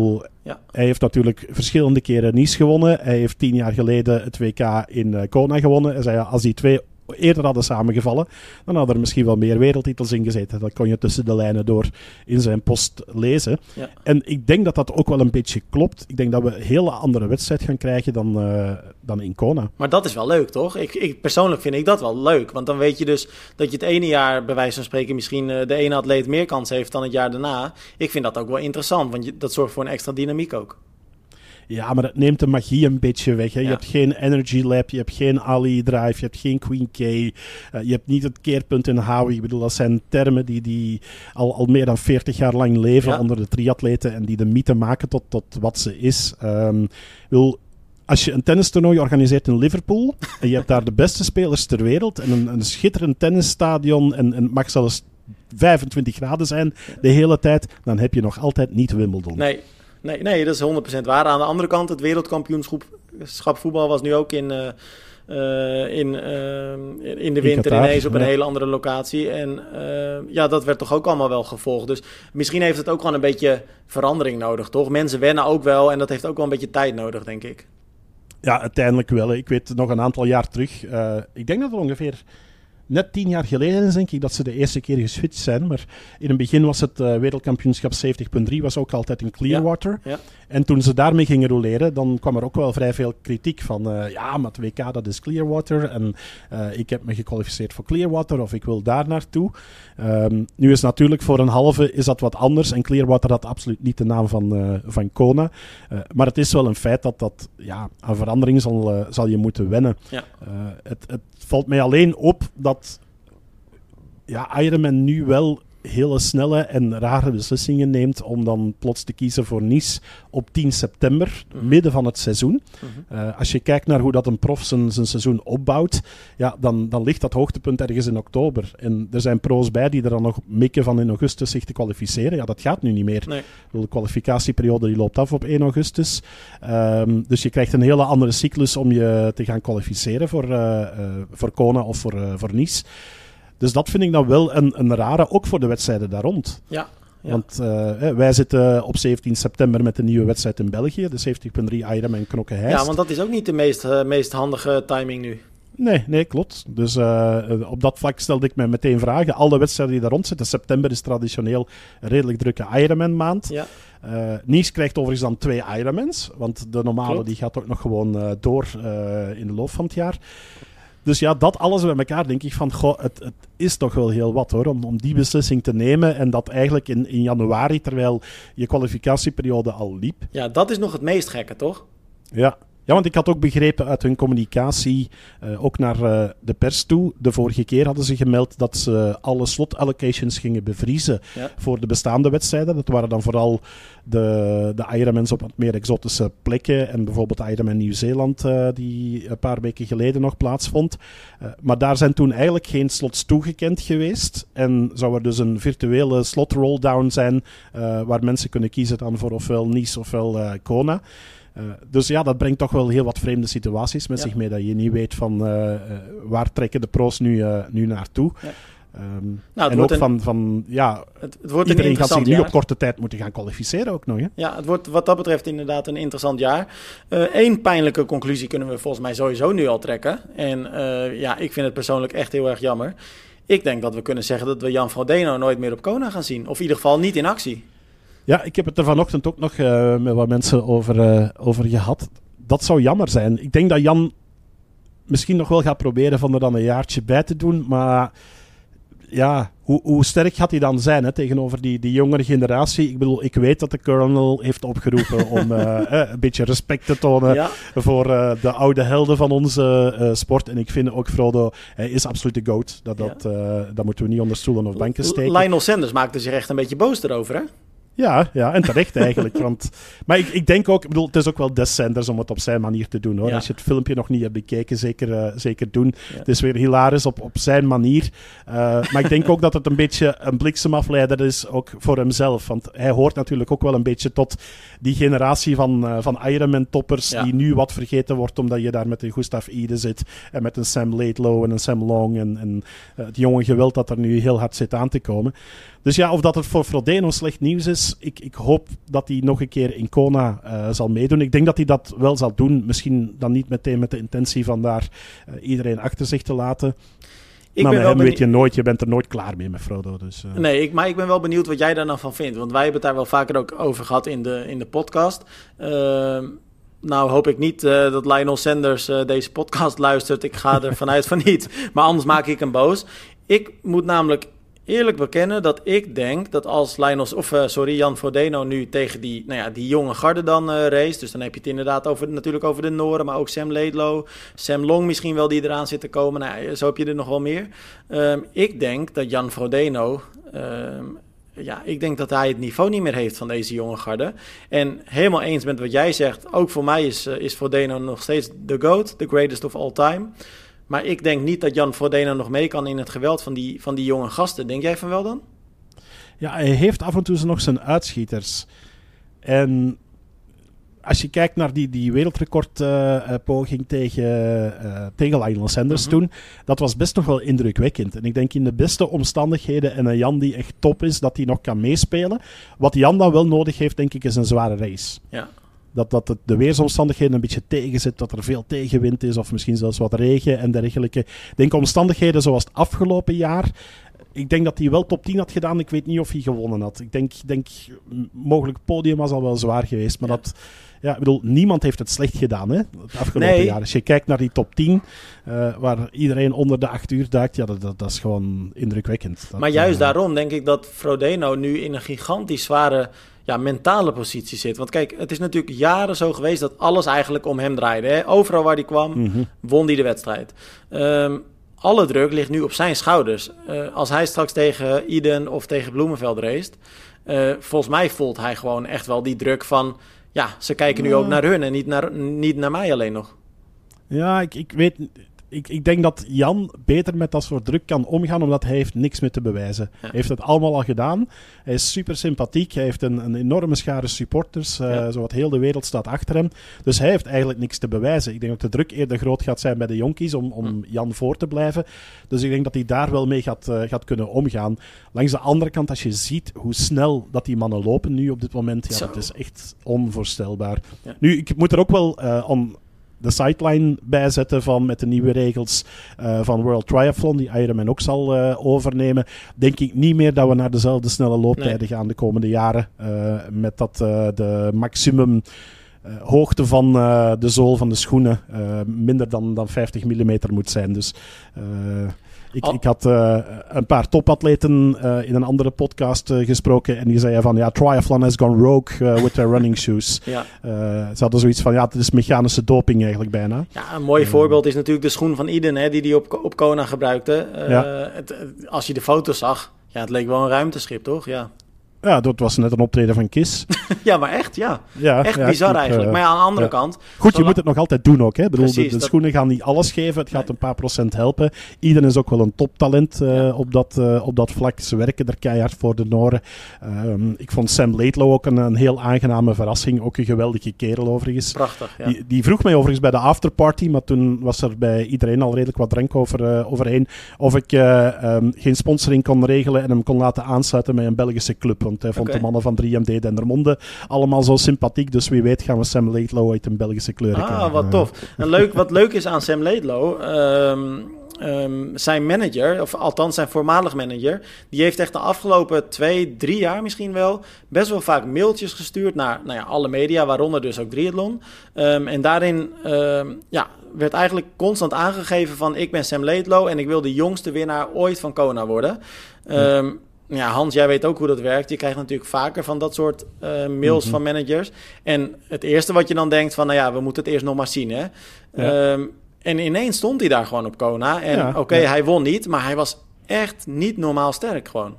ja. Hij heeft natuurlijk verschillende keren Nice gewonnen. Hij heeft tien jaar geleden het WK in Kona gewonnen. Hij zei, als die twee eerder hadden samengevallen, dan hadden er misschien wel meer wereldtitels in gezeten. Dat kon je tussen de lijnen door in zijn post lezen. Ja. En ik denk dat dat ook wel een beetje klopt. Ik denk dat we een hele andere wedstrijd gaan krijgen dan, uh, dan in Kona. Maar dat is wel leuk, toch? Ik, ik, persoonlijk vind ik dat wel leuk. Want dan weet je dus dat je het ene jaar, bij wijze van spreken, misschien uh, de ene atleet meer kans heeft dan het jaar daarna. Ik vind dat ook wel interessant, want je, dat zorgt voor een extra dynamiek ook. Ja, maar dat neemt de magie een beetje weg. Hè. Je hebt geen Energy Lab, je hebt geen Ali Drive, je hebt geen Queen K. Uh, je hebt niet het keerpunt in Howie. Ik bedoel, dat zijn termen die, die al, al meer dan 40 jaar lang leven onder de triatleten en die de mythe maken tot, tot wat ze is. Um, wil, als je een tennistoernooi organiseert in Liverpool en je hebt daar de beste spelers ter wereld en een, een schitterend tennisstadion en, en mag zelfs 25 graden zijn de hele tijd, dan heb je nog altijd niet Wimbledon. Nee, Nee, nee, dat is 100% waar. Aan de andere kant, het wereldkampioenschap voetbal was nu ook in, uh, uh, in, uh, in de winter in ineens op een hele andere locatie. En ja, dat werd toch ook allemaal wel gevolgd. Dus misschien heeft het ook gewoon een beetje verandering nodig, toch? Mensen wennen ook wel en dat heeft ook wel een beetje tijd nodig, denk ik. Ja, uiteindelijk wel. Ik weet nog een aantal jaar terug. ik denk dat het ongeveer net tien jaar geleden denk ik dat ze de eerste keer geswitcht zijn. Maar in het begin was het uh, wereldkampioenschap 70.3 was ook altijd in Clearwater. Ja, En toen ze daarmee gingen roleren, dan kwam er ook wel vrij veel kritiek van... Uh, ja, maar het WK dat is Clearwater en uh, ik heb me gekwalificeerd voor Clearwater of ik wil daar naartoe. Um, nu is natuurlijk voor een halve is dat wat anders en Clearwater had absoluut niet de naam van, van Kona. maar het is wel een feit dat dat ja, aan verandering zal, zal je moeten wennen. Ja. het, het valt mij alleen op dat ja, Ironman nu wel hele snelle en rare beslissingen neemt om dan plots te kiezen voor Nice op 10 september, mhm. midden van het seizoen. Mhm. Eh, als je kijkt naar hoe dat een prof zijn, zijn seizoen opbouwt, ja, dan, dan ligt dat hoogtepunt ergens in oktober. En er zijn pro's bij die er dan nog mikken van in augustus zich te kwalificeren. Ja, dat gaat nu niet meer. De kwalificatieperiode die loopt af op 1 augustus. Um, dus je krijgt een hele andere cyclus om je te gaan kwalificeren voor, uh, uh, voor Kona of voor, voor Nice. Dus dat vind ik dan wel een, een rare, ook voor de wedstrijden daar rond. Ja, Want uh, wij zitten op 17 september met een nieuwe wedstrijd in België, de 70.3 Ironman knokke Ja, want dat is ook niet de meest, uh, meest handige timing nu. Nee, nee, klopt. Dus uh, op dat vlak stelde ik me meteen vragen. Alle wedstrijden die daar rond zitten, september is traditioneel een redelijk drukke Ironman maand. Ja. Uh, Nice krijgt overigens dan twee Ironmans, want de normale die gaat ook nog gewoon door in de loop van het jaar. Dus ja, dat alles bij elkaar denk ik van, goh, het, het is toch wel heel wat hoor, om, om die beslissing te nemen. En dat eigenlijk in, in januari, terwijl je kwalificatieperiode al liep. Ja, dat is nog het meest gekke, toch? Ja, Ja, want ik had ook begrepen uit hun communicatie, uh, ook naar uh, de pers toe. De vorige keer hadden ze gemeld dat ze alle slot allocations gingen bevriezen ja. voor de bestaande wedstrijden. Dat waren dan vooral de, de Ironmans op wat meer exotische plekken. En bijvoorbeeld Ironman Nieuw-Zeeland, uh, die een paar weken geleden nog plaatsvond. maar daar zijn toen eigenlijk geen slots toegekend geweest. En zou er dus een virtuele slot rolldown zijn, waar mensen kunnen kiezen dan voor ofwel Nice ofwel Kona. Uh, dus ja, dat brengt toch wel heel wat vreemde situaties met zich mee. Dat je niet weet van uh, waar trekken de pro's nu, nu naartoe. Ja. Um, nou, en ook een, van, van ja, het, het wordt iedereen gaat zich nu op korte tijd moeten gaan kwalificeren ook nog. Hè? Ja, het wordt wat dat betreft inderdaad een interessant jaar. Eén pijnlijke conclusie kunnen we volgens mij sowieso nu al trekken. En ja, ik vind het persoonlijk echt heel erg jammer. Ik denk dat we kunnen zeggen dat we Jan Frodeno nooit meer op Kona gaan zien. Of in ieder geval niet in actie. Ja, ik heb het er vanochtend ook nog uh, met wat mensen over, uh, over gehad. Dat zou jammer zijn. Ik denk dat Jan misschien nog wel gaat proberen van er dan een jaartje bij te doen. Maar ja, hoe, hoe sterk gaat hij dan zijn hè, tegenover die, die jongere generatie? Ik bedoel, ik weet dat de colonel heeft opgeroepen om uh, een beetje respect te tonen ja. voor de oude helden van onze sport. En ik vind ook Frodo, hij is absoluut de goat. Dat, dat, dat moeten we niet onder stoelen of banken steken. Lionel Sanders maakte zich echt een beetje boos erover, hè? Ja, ja, en terecht eigenlijk. want, maar ik, ik denk ook, ik bedoel, het is ook wel Des Sanders om het op zijn manier te doen. Hoor. Als je het filmpje nog niet hebt bekeken, zeker, uh, zeker doen. Het is weer hilarisch op, op zijn manier. Uh, maar ik denk ook dat het een beetje een bliksemafleider is, ook voor hemzelf. Want hij hoort natuurlijk ook wel een beetje tot die generatie van, uh, van Ironman-toppers, ja. die nu wat vergeten wordt, omdat je daar met een Gustav Ide zit, en met een Sam Laidlow en een Sam Long, en, en het jonge geweld dat er nu heel hard zit aan te komen. Dus ja, of dat het voor Frodeno slecht nieuws is, ik, ik hoop dat hij nog een keer in Kona uh, zal meedoen. Ik denk dat hij dat wel zal doen. Misschien dan niet meteen met de intentie van daar uh, iedereen achter zich te laten. Ik maar met hem weet je nooit, je bent er nooit klaar mee met Frodo. Dus, uh... Nee, ik, maar ik ben wel benieuwd wat jij daar dan van vindt. Want wij hebben het daar wel vaker ook over gehad in de, in de podcast. Ehm, nou hoop ik niet uh, dat Lionel Sanders uh, deze podcast luistert. Ik ga er vanuit van niet. Maar anders maak ik hem boos. Ik moet namelijk eerlijk bekennen dat ik denk dat als Lionel, of uh, sorry, Jan Frodeno nu tegen die, nou ja, die jonge garde dan uh, race. Dus dan heb je het inderdaad over, natuurlijk over de Noren, maar ook Sam Laidlow. Sam Long misschien wel die eraan zit te komen. Nou, zo heb je er nog wel meer. Um, ik denk dat Jan Frodeno. Um, ja, ik denk dat hij het niveau niet meer heeft van deze jonge garde. En helemaal eens met wat jij zegt. Ook voor mij is, uh, is Frodeno nog steeds de GOAT, the greatest of all time. Maar ik denk niet dat Jan Frodeno nog mee kan in het geweld van die, van die jonge gasten. Denk jij van wel dan? Ja, hij heeft af en toe nog zijn uitschieters. En als je kijkt naar die, die wereldrecordpoging uh, tegen, uh, tegen Lionel Sanders -hmm. toen, dat was best nog wel indrukwekkend. En ik denk in de beste omstandigheden en een Jan die echt top is, dat hij nog kan meespelen. Wat Jan dan wel nodig heeft, denk ik, is een zware race. Ja dat, dat het de weersomstandigheden een beetje tegenzit, dat er veel tegenwind is of misschien zelfs wat regen en dergelijke. Ik denk omstandigheden zoals het afgelopen jaar. Ik denk dat hij wel top 10 had gedaan. Ik weet niet of hij gewonnen had. Ik denk, denk mogelijk podium was al wel zwaar geweest, maar ja. dat... Ja, ik bedoel, niemand heeft het slecht gedaan hè, het afgelopen nee. jaar. Als je kijkt naar die top 10, uh, waar iedereen onder de 8 uur duikt, ja, dat, dat, dat is gewoon indrukwekkend. Dat, maar juist uh, daarom denk ik dat Frodeno nu in een gigantisch zware ja, mentale positie zit. Want kijk, het is natuurlijk jaren zo geweest dat alles eigenlijk om hem draaide. Hè? Overal waar hij kwam, mm -hmm. won hij de wedstrijd. Um, alle druk ligt nu op zijn schouders. Uh, als hij straks tegen Iden of tegen Bloemenveld race, uh, volgens mij voelt hij gewoon echt wel die druk van... Ja, ze kijken nu ook naar hun en niet naar, niet naar mij alleen nog. Ja, ik, ik weet ik, ik denk dat Jan beter met dat soort druk kan omgaan, omdat hij heeft niks meer te bewijzen. Ja. Hij heeft het allemaal al gedaan. Hij is super sympathiek. Hij heeft een, een enorme schare supporters. Uh, ja. Zowat heel de wereld staat achter hem. Dus hij heeft eigenlijk niks te bewijzen. Ik denk dat de druk eerder groot gaat zijn bij de jonkies om, om. Jan voor te blijven. Dus ik denk dat hij daar wel mee gaat, uh, gaat kunnen omgaan. Langs de andere kant, als je ziet hoe snel dat die mannen lopen nu op dit moment, ja, dat is echt onvoorstelbaar. Ja. Nu, ik moet er ook wel uh, om de sideline bijzetten van met de nieuwe regels uh, van World Triathlon, die Ironman ook zal uh, overnemen, denk ik niet meer dat we naar dezelfde snelle looptijden nee. gaan de komende jaren. Uh, met dat de maximum hoogte van de zool van de schoenen minder dan, dan 50 mm moet zijn. Dus ik, ik had uh, een paar topatleten uh, in een andere podcast uh, gesproken en die zeiden van ja, triathlon has gone rogue with their running shoes. ja. ze hadden zoiets van ja, het is mechanische doping eigenlijk bijna. Ja, een mooi voorbeeld is natuurlijk de schoen van Iden hè, die die op, op Kona gebruikte. Ja. Het, als je de foto's zag, ja, het leek wel een ruimteschip, toch? Ja. Ja, dat was net een optreden van Kiss. ja, maar echt, ja. ja echt bizar eigenlijk. maar ja, aan de andere kant... Goed, je moet het nog altijd doen ook. Hè? Bedoel, Precies, de, schoenen gaan niet alles geven. Het gaat een paar procent helpen. Iedereen is ook wel een toptalent uh, op, dat, uh, op dat vlak. Ze werken er keihard voor de Noren. Uh, ik vond Sam Laidlow ook een, een, heel aangename verrassing. Ook een geweldige kerel overigens. Prachtig, ja. die, die, vroeg mij overigens bij de afterparty, maar toen was er bij iedereen al redelijk wat drank over, overheen, of ik um, geen sponsoring kon regelen en hem kon laten aansluiten met een Belgische club. Want hij vond de mannen van 3MD Dendermonde allemaal zo sympathiek. Dus wie weet gaan we Sam Laidlow uit een Belgische kleur ah, krijgen. Ah, wat tof. En leuk, wat leuk is aan Sam Laidlow... Um, um, zijn manager, of althans zijn voormalig manager, die heeft echt de afgelopen twee, drie jaar misschien wel best wel vaak mailtjes gestuurd naar nou ja, alle media, waaronder dus ook Triathlon. Um, en daarin ja, werd eigenlijk constant aangegeven van ik ben Sam Laidlow en ik wil de jongste winnaar ooit van Kona worden. Um, ja, Hans, jij weet ook hoe dat werkt. Je krijgt natuurlijk vaker van dat soort uh, mails mhm. van managers. En het eerste wat je dan denkt van, nou ja, we moeten het eerst nog maar zien, hè. Um, en ineens stond hij daar gewoon op Kona. En oké, hij won niet, maar hij was echt niet normaal sterk gewoon.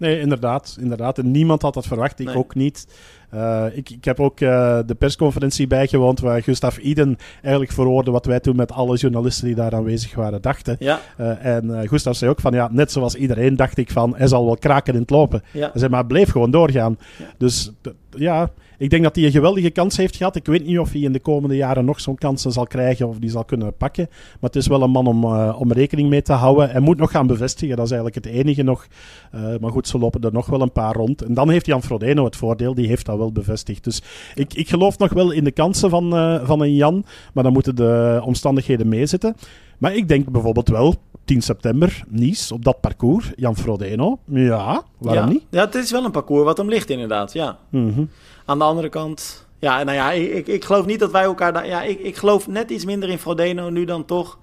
Nee, inderdaad. inderdaad. En niemand had dat verwacht. Ik ook niet. Uh, ik, ik heb ook uh, de persconferentie bijgewoond waar Gustav Iden eigenlijk verwoordde wat wij toen met alle journalisten die daar aanwezig waren dachten. Ja. Uh, en Gustav zei ook van ja, net zoals iedereen dacht ik van hij zal wel kraken in het lopen. Ja. Hij zei maar bleef gewoon doorgaan. Ja. Dus ja, ik denk dat hij een geweldige kans heeft gehad. Ik weet niet of hij in de komende jaren nog zo'n kansen zal krijgen of die zal kunnen pakken. Maar het is wel een man om, uh, om rekening mee te houden. Hij moet nog gaan bevestigen, dat is eigenlijk het enige nog. Uh, maar goed, ze lopen er nog wel een paar rond. En dan heeft Jan Frodeno het voordeel, die heeft dat wel bevestigd. Dus ik, ik geloof nog wel in de kansen van, uh, van een Jan, maar dan moeten de omstandigheden meezitten. Maar ik denk bijvoorbeeld wel, 10 september, Nice, op dat parcours. Jan Frodeno, ja, waarom ja. niet? Ja, het is wel een parcours wat hem ligt inderdaad, ja. Mm -hmm. Aan de andere kant, ja, nou ja, ik, ik geloof niet dat wij elkaar daar... Ja, ik, ik geloof net iets minder in Frodeno nu dan toch.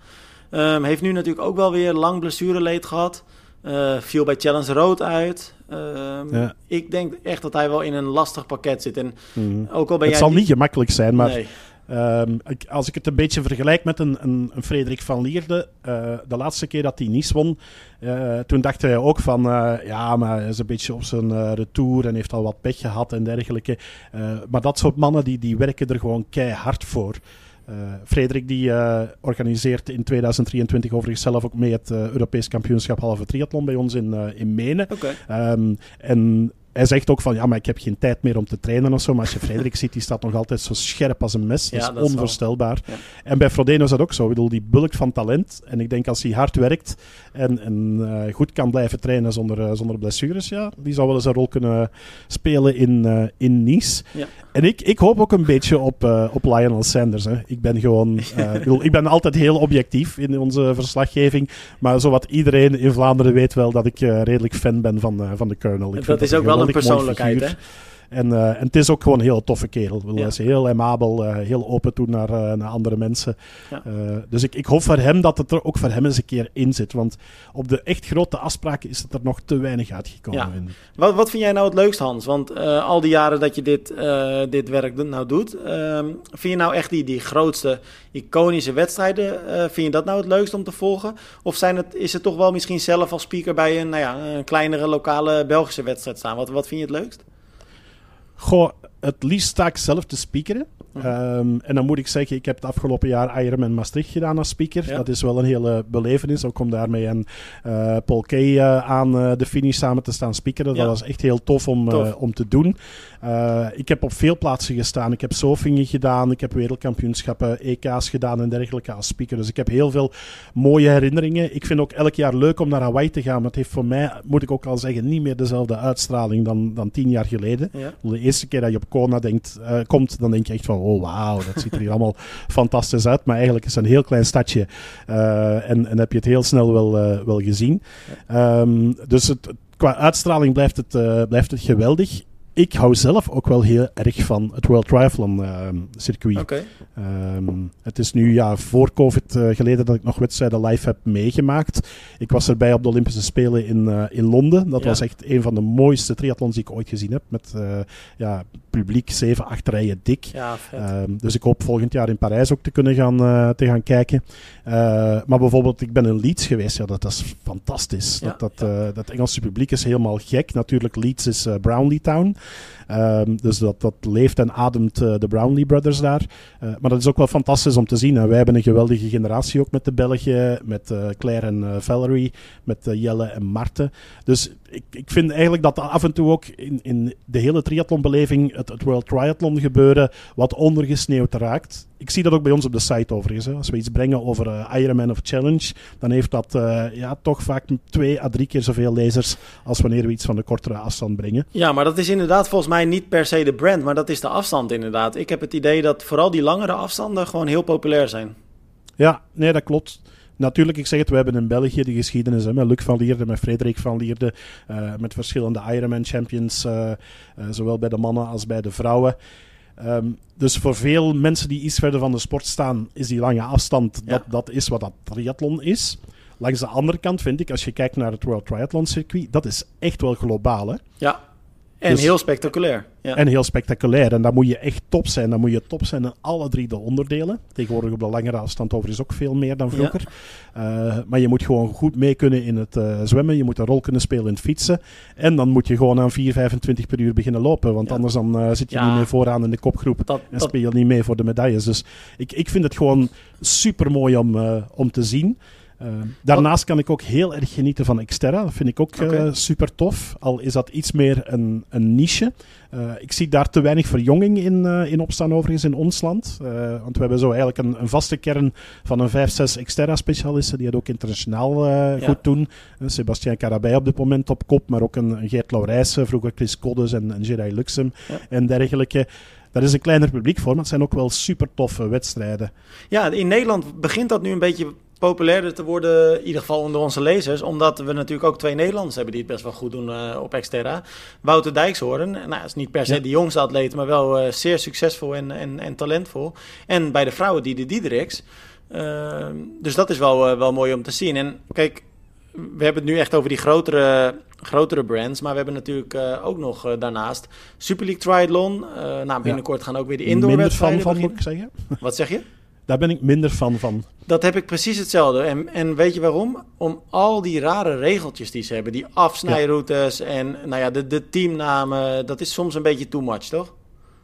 Um, heeft nu natuurlijk ook wel weer lang blessureleed gehad. Uh, viel bij Challenge Rood uit. Um, ja. Ik denk echt dat hij wel in een lastig pakket zit. En mm. ook al ben het zal niet gemakkelijk zijn, maar... Nee. Um, ik, als ik het een beetje vergelijk met een, een, een Frederik van Lierde, uh, de laatste keer dat hij Nice won, uh, toen dacht hij ook van, uh, ja, maar hij is een beetje op zijn retour en heeft al wat pech gehad en dergelijke. maar dat soort mannen, die, die werken er gewoon keihard voor. Frederik die organiseert in 2023 overigens zelf ook mee het Europees kampioenschap halve triathlon bij ons in, in Menen. Okay. Um, en hij zegt ook van, ja, maar ik heb geen tijd meer om te trainen of zo. Maar als je Frederik ziet, die staat nog altijd zo scherp als een mes. Dat is onvoorstelbaar. En bij Frodeno is dat ook zo. Ik bedoel, die bulk van talent. En ik denk als hij hard werkt en, en uh, goed kan blijven trainen zonder, uh, zonder blessures, ja, die zou wel eens een rol kunnen spelen in, uh, in Nice. Ja. En ik, ik hoop ook een beetje op, op Lionel Sanders. Hè. Ik ben gewoon, ik, bedoel, ik ben altijd heel objectief in onze verslaggeving. Maar zowat iedereen in Vlaanderen weet wel dat ik redelijk fan ben van, van de Colonel. Ik dat is ook wel een persoonlijkheid, hè? En, uh, en het is ook gewoon een heel toffe kerel. Ja. Hij is heel amabel, uh, heel open toe naar, uh, naar andere mensen. Ja. dus ik, ik hoop voor hem dat het er ook voor hem eens een keer in zit. Want op de echt grote afspraken is het er nog te weinig uitgekomen. Ja. Wat, wat vind jij nou het leukst, Hans? Want al die jaren dat je dit, dit werk nou doet, ehm, vind je nou echt die, die grootste iconische wedstrijden, vind je dat nou het leukst om te volgen? Of zijn het, is het toch wel misschien zelf als speaker bij een, nou ja, een kleinere lokale Belgische wedstrijd staan? Wat, wat vind je het leukst? Goh, het liefst sta ik zelf te speakeren. Um, en dan moet ik zeggen, ik heb het afgelopen jaar Ironman Maastricht gedaan als speaker. Dat is wel een hele belevenis. Ook om daarmee een uh, Paul Kay uh, aan uh, de finish samen te staan speakeren. Dat was echt heel tof om, tof. om te doen. ik heb op veel plaatsen gestaan. Ik heb Sofingen gedaan. Ik heb wereldkampioenschappen, EK's gedaan en dergelijke als speaker. Dus ik heb heel veel mooie herinneringen. Ik vind ook elk jaar leuk om naar Hawaii te gaan. Maar het heeft voor mij, moet ik ook al zeggen, niet meer dezelfde uitstraling dan, dan tien jaar geleden. Ja. De eerste keer dat je op Kona denkt, komt, dan denk je echt van oh wauw, dat ziet er hier allemaal fantastisch uit. Maar eigenlijk is het een heel klein stadje uh, en, en heb je het heel snel wel, uh, wel gezien. Um, dus het, qua uitstraling blijft het, uh, blijft het geweldig. Ik hou zelf ook wel heel erg van het World Triathlon ehm, circuit. Ehm, het is nu ja, voor COVID uh, geleden dat ik nog wedstrijden live heb meegemaakt. Ik was erbij op de Olympische Spelen in, uh, in Londen. Dat Ja. was echt een van de mooiste triathlons die ik ooit gezien heb. Met eh, ja, publiek, zeven, acht rijen dik. Ja. Ehm, dus ik hoop volgend jaar in Parijs ook te kunnen gaan, eh, te gaan kijken. Eh, maar bijvoorbeeld, ik ben in Leeds geweest. Ja, dat, dat is fantastisch. Ja, dat, dat, eh, dat Engelse publiek is helemaal gek. Natuurlijk, Leeds is eh, Brownlee Town. Ehm, dus dat, dat leeft en ademt eh, de Brownlee Brothers daar. Eh, maar dat is ook wel fantastisch om te zien. En wij hebben een geweldige generatie ook met de Belgen. Met eh, Claire en Valerie. Met Jelle en Marten. Dus ik, ik vind eigenlijk dat af en toe ook in, in de hele triathlonbeleving het, het World Triathlon gebeuren wat ondergesneeuwd raakt. Ik zie dat ook bij ons op de site overigens. Hè. Als we iets brengen over eh, Ironman of Challenge, dan heeft dat eh, ja, toch vaak twee à drie keer zoveel lezers als wanneer we iets van de kortere afstand brengen. Ja, maar dat is inderdaad volgens mij niet per se de brand, maar dat is de afstand inderdaad. Ik heb het idee dat vooral die langere afstanden gewoon heel populair zijn. Ja, nee, dat klopt. Natuurlijk, ik zeg het, we hebben in België de geschiedenis hè, met Luc van Lierde, met Frederik van Lierde, eh, met verschillende Ironman champions, eh, eh, zowel bij de mannen als bij de vrouwen. Ehm, dus voor veel mensen die iets verder van de sport staan, is die lange afstand, Ja. dat, dat is wat dat triathlon is. Langs de andere kant vind ik, als je kijkt naar het World Triathlon Circuit, dat is echt wel globaal. Hè? Ja, en Dus- heel spectaculair. Ja. En heel spectaculair. En dan moet je echt top zijn. Dan moet je top zijn in alle drie de onderdelen. Tegenwoordig op de langere afstand overigens ook veel meer dan vroeger. Eh, maar je moet gewoon goed mee kunnen in het eh, zwemmen. Je moet een rol kunnen spelen in het fietsen. En dan moet je gewoon aan 4,25 per uur beginnen lopen. Want Ja. anders dan, eh, zit je niet meer vooraan in de kopgroep. Dat, En speel je niet mee voor de medailles. Dus ik, ik vind het gewoon super mooi om, om te zien. Eh, daarnaast kan ik ook heel erg genieten van Xterra. Dat vind ik ook Oké. super tof. Al is dat iets meer een, een niche. Eh, ik zie daar te weinig verjonging in, eh, in opstaan, overigens, in ons land. Eh, want we hebben zo eigenlijk een, een vaste kern van een 5, 6 Xterra-specialisten die het ook internationaal eh, Ja. goed doen. Eh, Sebastien Carabij op dit moment op kop, maar ook een, een Geert Laurijsen, vroeger Chris Koddes en, en Gerard Luxem Ja. en dergelijke. Daar is een kleiner publiek voor, maar het zijn ook wel super toffe wedstrijden. ja, in Nederland begint dat nu een beetje populairder te worden, in ieder geval onder onze lezers, omdat we natuurlijk ook twee Nederlanders hebben die het best wel goed doen eh, op Xterra. Wouter Dijkshoorn, nou, dat is niet per se Ja. de jongste atleet, maar wel eh, zeer succesvol en, en, en talentvol. En bij de vrouwen die de Diedericks. Ehm, dus dat is wel, eh, wel mooi om te zien. En kijk, we hebben het nu echt over die grotere, grotere brands, maar we hebben natuurlijk eh, ook nog eh, daarnaast Super League Triathlon. Eh, nou, binnenkort gaan ook weer de Minder fan indoorwedstrijden van, beginnen. zeggen. Wat zeg je? Daar ben ik minder fan van. Dat heb ik precies hetzelfde. En, en weet je waarom? Om al die rare regeltjes die ze hebben. Die afsnijroutes en nou ja, de, de teamnamen. Dat is soms een beetje too much, toch?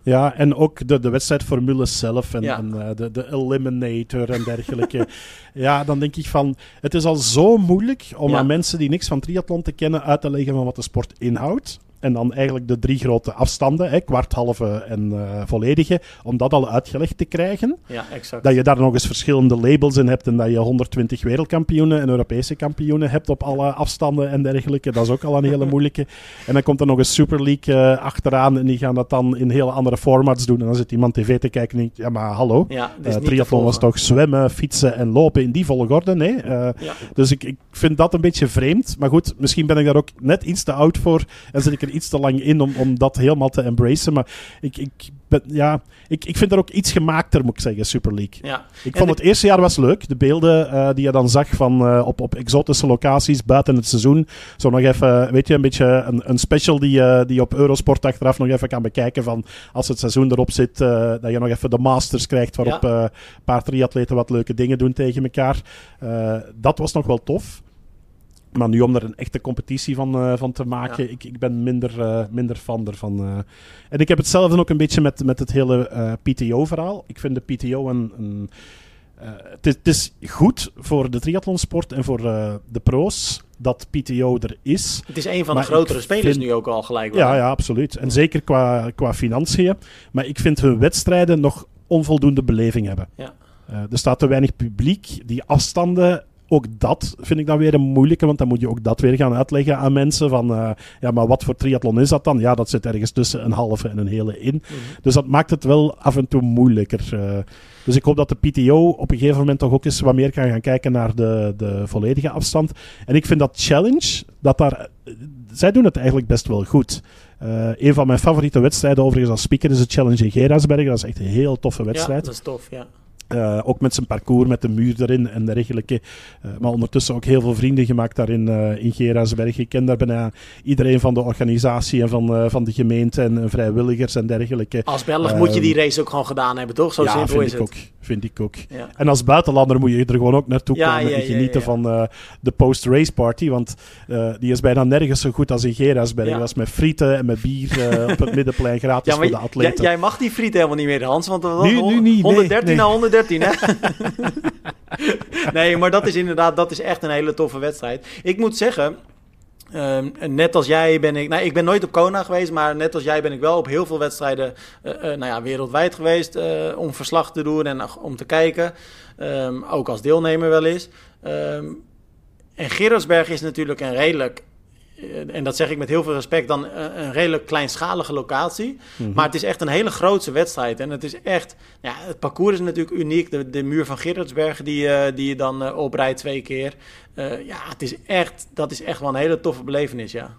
Ja, en ook de, de wedstrijdformule zelf en, Ja. en eh, de, de eliminator en dergelijke. ja, dan denk ik van, het is al zo moeilijk om Ja. aan mensen die niks van triathlon te kennen uit te leggen van wat de sport inhoudt. En dan eigenlijk de drie grote afstanden, hè, kwart, halve en eh, volledige, om dat al uitgelegd te krijgen. Ja, exact. Dat je daar nog eens verschillende labels in hebt en dat je 120 wereldkampioenen en Europese kampioenen hebt op alle afstanden en dergelijke. Dat is ook al een hele moeilijke. En dan komt er nog een Super League eh, achteraan en die gaan dat dan in hele andere formats doen. En dan zit iemand tv te kijken en denkt, ja maar hallo, ja, te triathlon was toch zwemmen, fietsen en lopen in die volgorde? Nee. Ja. dus ik, ik vind dat een beetje vreemd. Maar goed, misschien ben ik daar ook net iets te oud voor en zit ik er iets te lang in om, om dat helemaal te embracen. Maar ik, ik, ben, ja, ik, ik vind er ook iets gemaakter, moet ik zeggen, Super League. Ja. Ik En vond de- het eerste jaar was leuk. De beelden eh, die je dan zag van, eh, op, op exotische locaties buiten het seizoen. Zo nog even, weet je, een beetje een, een special die, je die je op Eurosport achteraf nog even kan bekijken. Van als het seizoen erop zit, eh, dat je nog even de masters krijgt. Waarop Ja. eh, een paar triatleten wat leuke dingen doen tegen elkaar. Eh, dat was nog wel tof. Maar nu om er een echte competitie van, eh, van te maken, Ja. ik, ik ben minder, eh, minder fan ervan. eh. En ik heb hetzelfde ook een beetje met, met het hele PTO-verhaal. Ik vind de PTO een... een het, is, goed voor de triathlonsport en voor de pro's dat PTO er is. Het is een van de grotere spelers vind- nu ook al gelijk. Ja, ja, absoluut. En zeker qua, qua financiën. Maar ik vind hun wedstrijden nog onvoldoende beleving hebben. Ja. Er staat te weinig publiek. Die afstanden, ook dat vind ik dan weer een moeilijke. Want dan moet je ook dat weer gaan uitleggen aan mensen. Van, eh, ja, maar wat voor triathlon is dat dan? Ja, dat zit ergens tussen een halve en een hele in. Mhm. Dus dat maakt het wel af en toe moeilijker. eh. dus ik hoop dat de PTO op een gegeven moment toch ook eens wat meer kan gaan kijken naar de, de volledige afstand. En ik vind dat challenge, dat daar... Zij doen het eigenlijk best wel goed. Uh, een van mijn favoriete wedstrijden overigens als speaker is de Challenge in Gerardsbergen. Dat is echt een heel toffe wedstrijd. Ja, dat is tof, ja. Uh, ook met zijn parcours, met de muur erin en dergelijke. Uh, maar ondertussen ook heel veel vrienden gemaakt daar in, uh, in Gerardsberg. Ik ken daar bijna iedereen van de organisatie en van, van de gemeente en vrijwilligers en dergelijke. Als Belg moet je die race ook gewoon gedaan hebben, toch? Zo ja, simpel vind is ik het. Ook, vind ik ook. Ja. En als buitenlander moet je er gewoon ook naartoe Ja, komen ja, en genieten van de post-race party. Want die is bijna nergens zo goed als in Gerardsberg. Ja. Dat is met frieten en met bier op het middenplein gratis voor de atleten. jij, mag die friet helemaal niet meer, Hans. Want was Nu- nu niet, nee, 113 nee. naar 113, hè? nee, maar dat is inderdaad dat is echt een hele toffe wedstrijd. Ik moet zeggen, ehm, net als jij ben ik... Nou, ik ben nooit op Kona geweest, maar net als jij ben ik wel op heel veel wedstrijden eh, eh, nou ja, wereldwijd geweest eh, om verslag te doen en om te kijken. Ehm, ook als deelnemer wel eens. Ehm, en Gerardsberg is natuurlijk een redelijk... eh, En dat zeg ik met heel veel respect, dan eh, een redelijk kleinschalige locatie. Mhm. Maar het is echt een hele grootse wedstrijd. En het is echt, ja, het parcours is natuurlijk uniek. De, de muur van Gerardsberg die, eh, die je dan eh, oprijdt twee keer. Ja, het is echt, dat is echt wel een hele toffe belevenis, ja.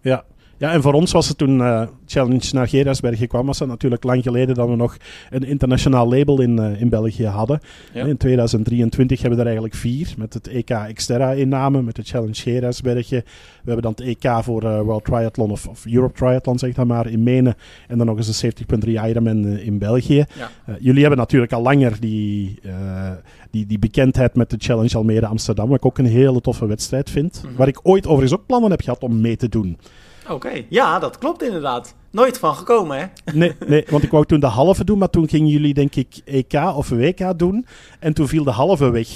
Ja. Ja, en voor ons was het toen eh, Challenge naar Gerardsbergen kwam, was het natuurlijk lang geleden dat we nog een internationaal label in, eh, in België hadden. Ja. In 2023 hebben we er eigenlijk vier, met het EK Xterra inname, met de Challenge Gerardsbergen. We hebben dan het EK voor eh, World Triathlon of, of Europe Triathlon, zeg dan maar, in Menen. En dan nog eens de 70.3 Ironman in België. Ja. Jullie hebben natuurlijk al langer die, die, die bekendheid met de Challenge Almere Amsterdam, wat ik ook een hele toffe wedstrijd vind. Mhm. Waar ik ooit overigens ook plannen heb gehad om mee te doen. Oké, ja, dat klopt inderdaad. Nooit van gekomen, hè? Nee, nee, want ik wou toen de halve doen, maar toen gingen jullie denk ik EK of WK doen. En toen viel de halve weg.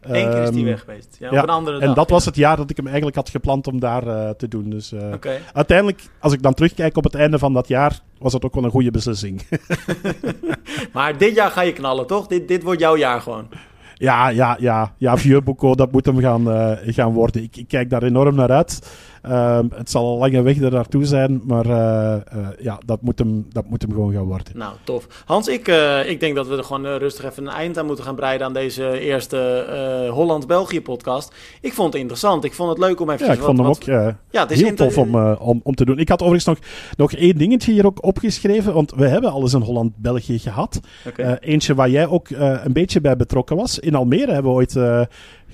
Eén keer is die Ehm, weg geweest. Ja, ja, op een andere dag. En dat ja. was het jaar dat ik hem eigenlijk had gepland om daar eh, te doen. Dus Oké. uiteindelijk, als ik dan terugkijk op het einde van dat jaar, was het ook wel een goede beslissing. Maar dit jaar ga je knallen, toch? Dit, dit wordt jouw jaar gewoon. ja, ja, ja, ja, Vieux dat moet hem gaan, eh, gaan worden. Ik, ik kijk daar enorm naar uit. Ehm, het zal een lange weg er naartoe zijn, maar eh, eh, ja, dat moet, hem, dat moet hem gewoon gaan worden. Nou, tof. Hans, ik, eh, ik denk dat we er gewoon rustig even een eind aan moeten gaan breiden aan deze eerste Holland-België podcast. Ik vond het interessant. Ik vond het leuk om even Ja, ik vond hem ook ja, het is heel tof om, om, om te doen. Ik had overigens nog, nog één dingetje hier ook opgeschreven, want we hebben al eens een Holland-België gehad. Eh, eentje waar jij ook een beetje bij betrokken was. In Almere hebben we ooit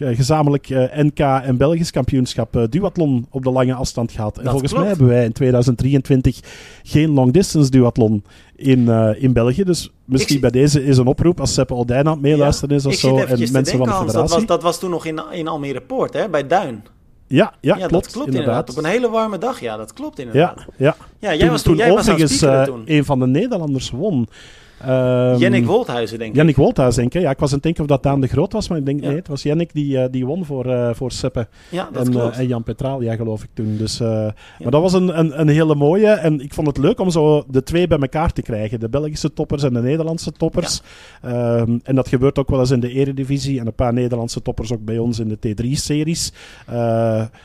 gezamenlijk eh, NK en Belgisch kampioenschap eh, duathlon op de lange afstand gehad. En Dat volgens klopt. mij hebben wij in 2023 geen long distance duathlon in, eh, in België. Dus misschien bij deze is een oproep als Seppe Oldijn aan het meeluisteren is of zo. En mensen denken, van de Hans, dat federatie. was, dat was toen nog in, in Almere Poort, hè? Bij Duin. Ja, ja, Ja, klopt. dat klopt inderdaad. Op een hele warme dag, ja, dat klopt inderdaad. Ja, ja. Ja, jij toen, was toen, jij was aan het eh, een van de Nederlanders won. Ehm, Jennik Wolthuizen, denk ik. Jannik Wolthuis, denk ik. Ja, ik was aan het denken of dat Daan de Groot was, maar ik denk Ja. nee, het was Jannik die, eh, die won voor, eh voor Seppe Ja, dat en, klopt. eh, en Jan Petralia, geloof ik toen. Dus, Maar dat was een, een, een hele mooie en ik vond het leuk om zo de twee bij elkaar te krijgen. De Belgische toppers en de Nederlandse toppers. Ehm, en dat gebeurt ook wel eens in de eredivisie en een paar Nederlandse toppers ook bij ons in de T3-series.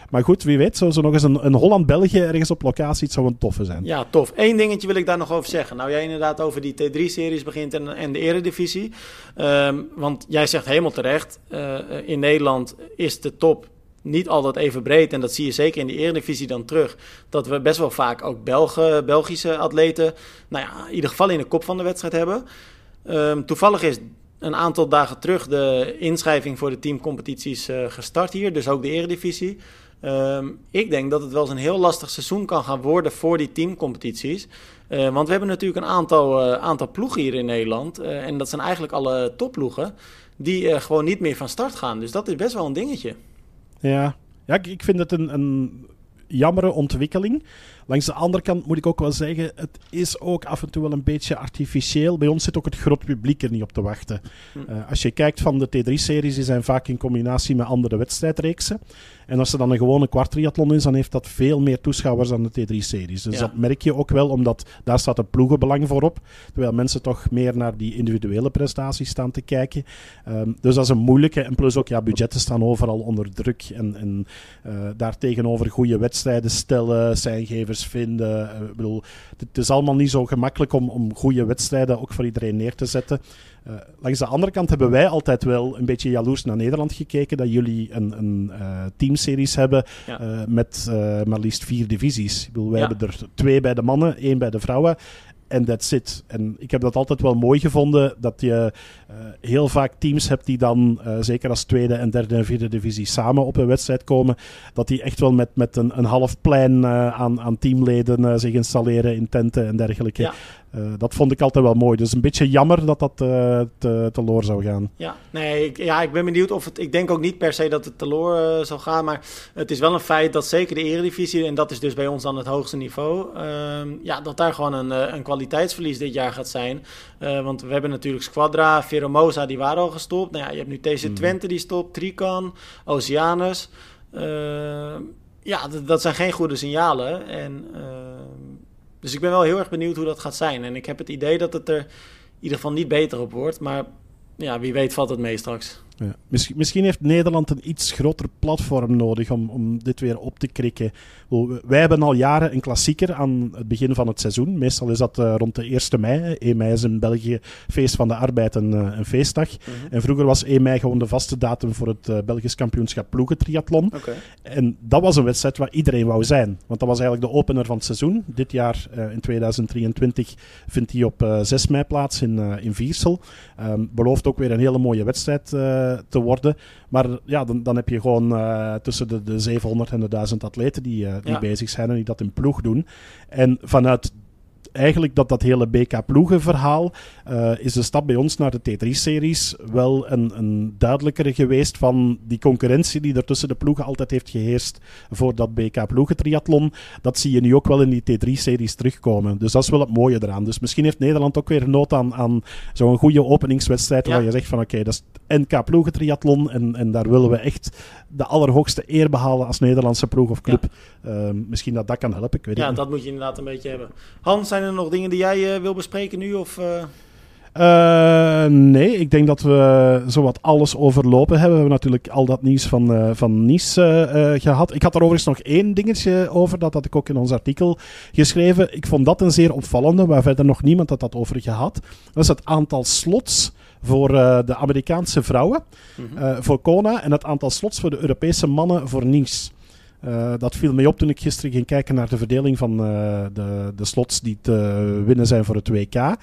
maar goed, wie weet, zo, zo nog eens een, een Holland-België ergens op locatie, het zou een toffe zijn. Ja, tof. Eén dingetje wil ik daar nog over zeggen. Nou, jij inderdaad over die T3-series begint en, en de Eredivisie. Ehm, want jij zegt helemaal terecht, eh, in Nederland is de top niet altijd even breed. En dat zie je zeker in de Eredivisie dan terug. Dat we best wel vaak ook Belgen, Belgische atleten, nou ja, in ieder geval in de kop van de wedstrijd hebben. Ehm, toevallig is een aantal dagen terug de inschrijving voor de teamcompetities eh, gestart hier. Dus ook de Eredivisie. Ehm, ik denk dat het wel eens een heel lastig seizoen kan gaan worden voor die teamcompetities. Eh, want we hebben natuurlijk een aantal, eh, aantal ploegen hier in Nederland. eh, en dat zijn eigenlijk alle topploegen. Die gewoon niet meer van start gaan. Dus dat is best wel een dingetje. Ja, ja ik, ik vind het een, een jammere ontwikkeling. Langs de andere kant moet ik ook wel zeggen, het is ook af en toe wel een beetje artificieel. Bij ons zit ook het groot publiek er niet op te wachten. Hm. Uh, als je kijkt van de T3-series, die zijn vaak in combinatie met andere wedstrijdreeksen. En als er dan een gewone kwartriathlon is, dan heeft dat veel meer toeschouwers dan de T3-series. Dus Ja. dat merk je ook wel, omdat daar staat het ploegenbelang voor op. Terwijl mensen toch meer naar die individuele prestaties staan te kijken. Um, dus dat is een moeilijke. En plus ook, ja, budgetten staan overal onder druk. En, en uh, daar tegenover goede wedstrijden stellen, zijngevers vinden. ik bedoel, het is allemaal niet zo gemakkelijk om, om goede wedstrijden ook voor iedereen neer te zetten. Uh, langs de andere kant hebben wij altijd wel een beetje jaloers naar Nederland gekeken. Dat jullie een, een uh, teamseries hebben uh, met maar liefst vier divisies. Ik bedoel, wij hebben er twee bij de mannen, één bij de vrouwen. En that's it. En ik heb dat altijd wel mooi gevonden, dat je heel vaak teams hebt die dan, zeker als tweede en derde en vierde divisie, samen op een wedstrijd komen. Dat die echt wel met, met een, een half plein aan, aan teamleden zich installeren in tenten en dergelijke. Ja. Uh, dat vond ik altijd wel mooi. Dus een beetje jammer dat dat uh, te, teloor zou gaan. Ja, nee, ik, ja, ik ben benieuwd of het. Ik denk ook niet per se dat het teloor uh, zal gaan. Maar het is wel een feit dat zeker de Eredivisie, en dat is dus bij ons dan het hoogste niveau. Ehm, ja, dat daar gewoon een, een kwaliteitsverlies dit jaar gaat zijn. want we hebben natuurlijk Squadra, Veromosa, die waren al gestopt. Nou ja, je hebt nu TC mm. Twente die stopt, Trican, Oceanus. Ehm, ja, dat zijn geen goede signalen. En dus ik ben wel heel erg benieuwd hoe dat gaat zijn. En ik heb het idee dat het er in ieder geval niet beter op wordt. Maar ja, wie weet valt het mee straks. Ja. Misschien, misschien, heeft Nederland een iets groter platform nodig om, om dit weer op te krikken. Wij hebben al jaren een klassieker aan het begin van het seizoen. Meestal is dat uh, rond de 1 mei. 1 mei is in België feest van de arbeid een, uh, een feestdag. Mm -hmm. En vroeger was 1 mei gewoon de vaste datum voor het uh, Belgisch kampioenschap ploegentriathlon. Okay. En dat was een wedstrijd waar iedereen wou zijn. Want dat was eigenlijk de opener van het seizoen. Dit jaar in 2023 vindt die op 6 mei plaats in, in Viersel. Um, belooft ook weer een hele mooie wedstrijd te worden. Maar ja, dan, dan heb je gewoon uh, tussen de, de 700 en de 1000 atleten die, uh, die ja. bezig zijn en die dat in ploeg doen. En vanuit eigenlijk dat dat hele BK-ploegen-verhaal uh, is de stap bij ons naar de T3-series wel een, een duidelijkere geweest van die concurrentie die er tussen de ploegen altijd heeft geheerst voor dat BK-ploegen-triathlon. Dat zie je nu ook wel in die T3-series terugkomen. Dus dat is wel het mooie eraan. Dus misschien heeft Nederland ook weer nood aan, aan zo'n goede openingswedstrijd ja. waar je zegt van oké, okay, dat is NK-ploegen-triathlon en, en daar willen we echt de allerhoogste eer behalen als Nederlandse ploeg of club. Ja. Uh, misschien dat dat kan helpen, ik weet ja, niet. dat moet je inderdaad een beetje hebben. Hans, zijn er nog dingen die jij uh, wil bespreken nu? Of, uh... Uh, nee, ik denk dat we zowat alles overlopen hebben. We hebben natuurlijk al dat nieuws van, uh, van Nice uh, gehad. Ik had er overigens nog één dingetje over, dat had ik ook in ons artikel geschreven. Ik vond dat een zeer opvallende, waar verder nog niemand had dat over gehad. Dat is het aantal slots voor de Amerikaanse vrouwen, mm -hmm. voor Kona, en het aantal slots voor de Europese mannen voor Nice. Uh, dat viel mij op toen ik gisteren ging kijken naar de verdeling van uh, de, de slots die te winnen zijn voor het WK. Ja.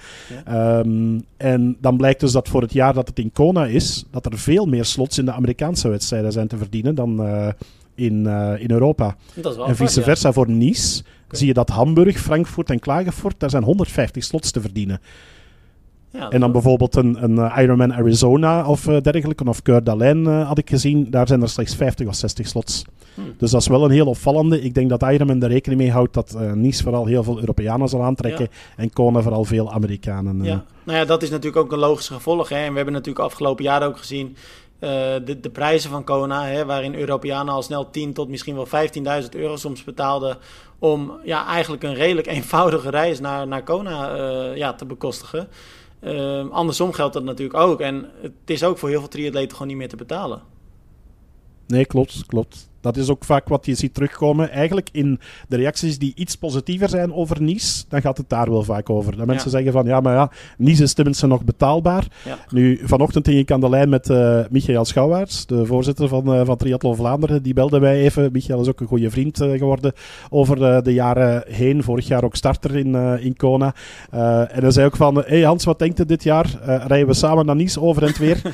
Um, en dan blijkt dus dat voor het jaar dat het in Kona is, dat er veel meer slots in de Amerikaanse wedstrijden zijn te verdienen dan uh, in, in Europa. en vice versa ja. voor Nice okay. zie je dat Hamburg, Frankfurt en Klagenfurt, daar zijn 150 slots te verdienen. Ja, en dan bijvoorbeeld een, een Ironman Arizona of dergelijke, of Coeur d'Alene had ik gezien, daar zijn er slechts 50 of 60 slots. Hmm. Dus dat is wel een heel opvallende. Ik denk dat Ironman er rekening mee houdt dat uh, Nice vooral heel veel Europeanen zal aantrekken ja. en Kona vooral veel Amerikanen. Ja. Nou ja, dat is natuurlijk ook een logisch gevolg. Hè? En we hebben natuurlijk afgelopen jaar ook gezien de, de, prijzen van Kona, hè, waarin Europeanen al snel 10 tot misschien wel 15.000 euro soms betaalden om ja, eigenlijk een redelijk eenvoudige reis naar, naar Kona ja, te bekostigen. Uh, andersom geldt dat natuurlijk ook. En het is ook voor heel veel triatleten gewoon niet meer te betalen. Nee, klopt, klopt. Dat is ook vaak wat je ziet terugkomen. Eigenlijk in de reacties die iets positiever zijn over Nice, dan gaat het daar wel vaak over. Dat mensen ja. zeggen van, ja, maar ja, Nice is tenminste nog betaalbaar. Ja. Nu, vanochtend ging ik aan de lijn met uh, Michael Schouwaerts, de voorzitter van, uh, van Triathlon Vlaanderen. Die belde mij even. Michael is ook een goede vriend uh, geworden over de jaren heen. Vorig jaar ook starter in, in Kona. en hij zei ook van, hey Hans, wat denkt je dit jaar? rijden we samen naar Nice over en weer?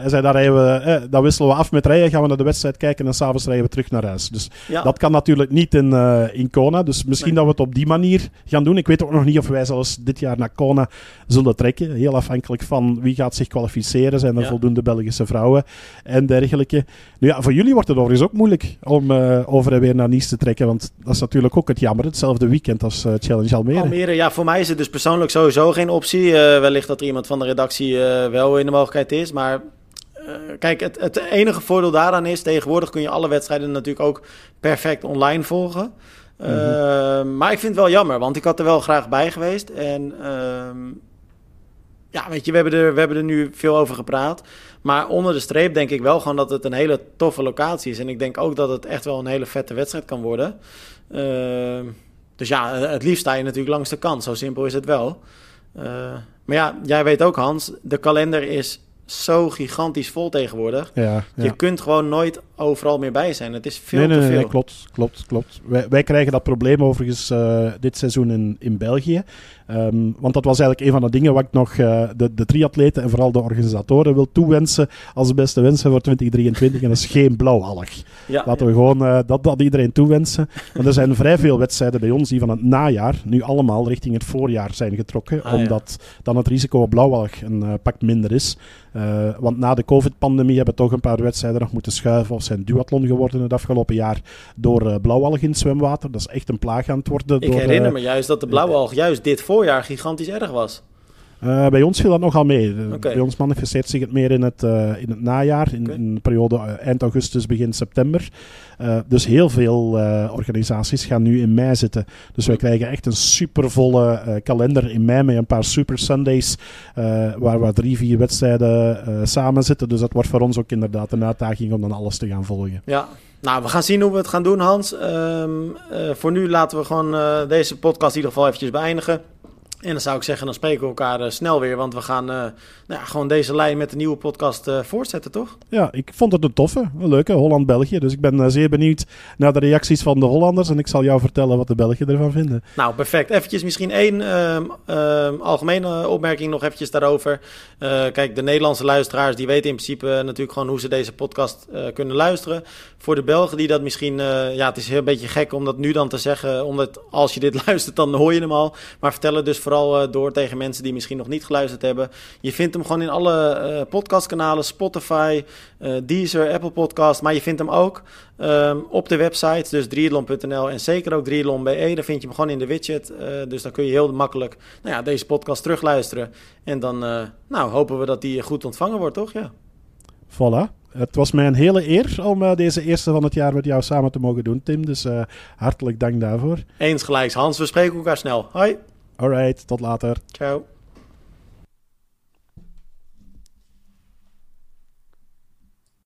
hij zei, dan, rijden we, dan wisselen we af met rijden, gaan we naar de wedstrijd kijken en s'avonds rijden we terug naar huis. Dus ja. dat kan natuurlijk niet in, uh, in Kona. Dus misschien nee. dat we het op die manier gaan doen. Ik weet ook nog niet of wij zelfs dit jaar naar Kona zullen trekken. Heel afhankelijk van wie gaat zich kwalificeren. Zijn er ja. voldoende Belgische vrouwen en dergelijke. Nu ja, voor jullie wordt het overigens ook moeilijk om uh, over en weer naar Nice te trekken. Want dat is natuurlijk ook het jammer. Hetzelfde weekend als uh, Challenge Almere. Almere, ja, voor mij is het dus persoonlijk sowieso geen optie. wellicht dat er iemand van de redactie wel in de mogelijkheid is. Maar kijk, het, het, enige voordeel daaraan is, tegenwoordig kun je alle wedstrijden natuurlijk ook perfect online volgen. Mm -hmm. uh, maar ik vind het wel jammer, want ik had er wel graag bij geweest. En uh, ja, weet je, we hebben, er, we hebben er nu veel over gepraat. Maar onder de streep denk ik wel gewoon dat het een hele toffe locatie is. En ik denk ook dat het echt wel een hele vette wedstrijd kan worden. Ehm, dus ja, het liefst sta je natuurlijk langs de kant. Zo simpel is het wel. Uh, maar ja, jij weet ook Hans, de kalender is zo gigantisch vol tegenwoordig. Ja, Je kunt gewoon nooit overal meer bij zijn. Het is veel nee, te nee, veel. Nee, klopt, klopt, klopt. Wij, wij krijgen dat probleem overigens uh, dit seizoen in, in België. Um, want dat was eigenlijk een van de dingen wat ik nog uh, de, de triatleten en vooral de organisatoren wil toewensen als beste wensen voor 2023. En dat is geen blauwalg. Ja, Laten ja. we gewoon uh, dat, dat iedereen toewensen. Want er zijn vrij veel wedstrijden bij ons die van het najaar nu allemaal richting het voorjaar zijn getrokken. Ah, ja. omdat dan het risico op blauwalg een pak minder is. Want na de COVID-pandemie hebben toch een paar wedstrijden nog moeten schuiven of zijn duathlon geworden het afgelopen jaar door uh, blauwalg in het zwemwater. Dat is echt een plaag aan het worden. Ik door, herinner me juist dat de blauwalg juist dit voorjaar gigantisch erg was. Uh, bij ons viel dat nogal mee. Okay. Bij ons manifesteert zich het meer in het, uh, in het najaar, in, Okay. in de periode eind augustus, begin september. Uh, dus heel veel organisaties gaan nu in mei zitten. Dus wij krijgen echt een supervolle kalender in mei met een paar super Sundays, waar we drie, vier wedstrijden samen zitten. Dus dat wordt voor ons ook inderdaad een uitdaging om dan alles te gaan volgen. Ja, nou, we gaan zien hoe we het gaan doen, Hans. Um, voor nu laten we gewoon uh, deze podcast in ieder geval eventjes beëindigen. En dan zou ik zeggen, dan spreken we elkaar uh, snel weer. Want we gaan uh, nou ja, gewoon deze lijn met de nieuwe podcast uh, voortzetten, toch? Ja, ik vond het een toffe, een leuke Holland-België. Dus ik ben zeer benieuwd naar de reacties van de Hollanders. En ik zal jou vertellen wat de Belgen ervan vinden. Nou, perfect. Eventjes misschien één um, um, algemene opmerking nog eventjes daarover. Uh, kijk, de Nederlandse luisteraars die weten in principe natuurlijk gewoon hoe ze deze podcast uh, kunnen luisteren. Voor de Belgen die dat misschien, uh, ja, het is heel een beetje gek om dat nu dan te zeggen. Omdat als je dit luistert, dan hoor je hem al. Maar vertel het dus vooral uh, door tegen mensen die misschien nog niet geluisterd hebben. Je vindt hem gewoon in alle uh, podcastkanalen, Spotify, uh, Deezer, Apple Podcast. Maar je vindt hem ook um, op de website, dus triathlon.nl en zeker ook triathlon.be. Daar vind je hem gewoon in de widget. Dus dan kun je heel makkelijk nou ja, deze podcast terugluisteren. En dan nou, hopen we dat die goed ontvangen wordt, toch? Ja. Voilà. Het was mij een hele eer om uh, deze eerste van het jaar met jou samen te mogen doen, Tim. Dus uh, hartelijk dank daarvoor. Eens gelijks, Hans. We spreken elkaar snel. Hoi. Alright, tot later. Ciao.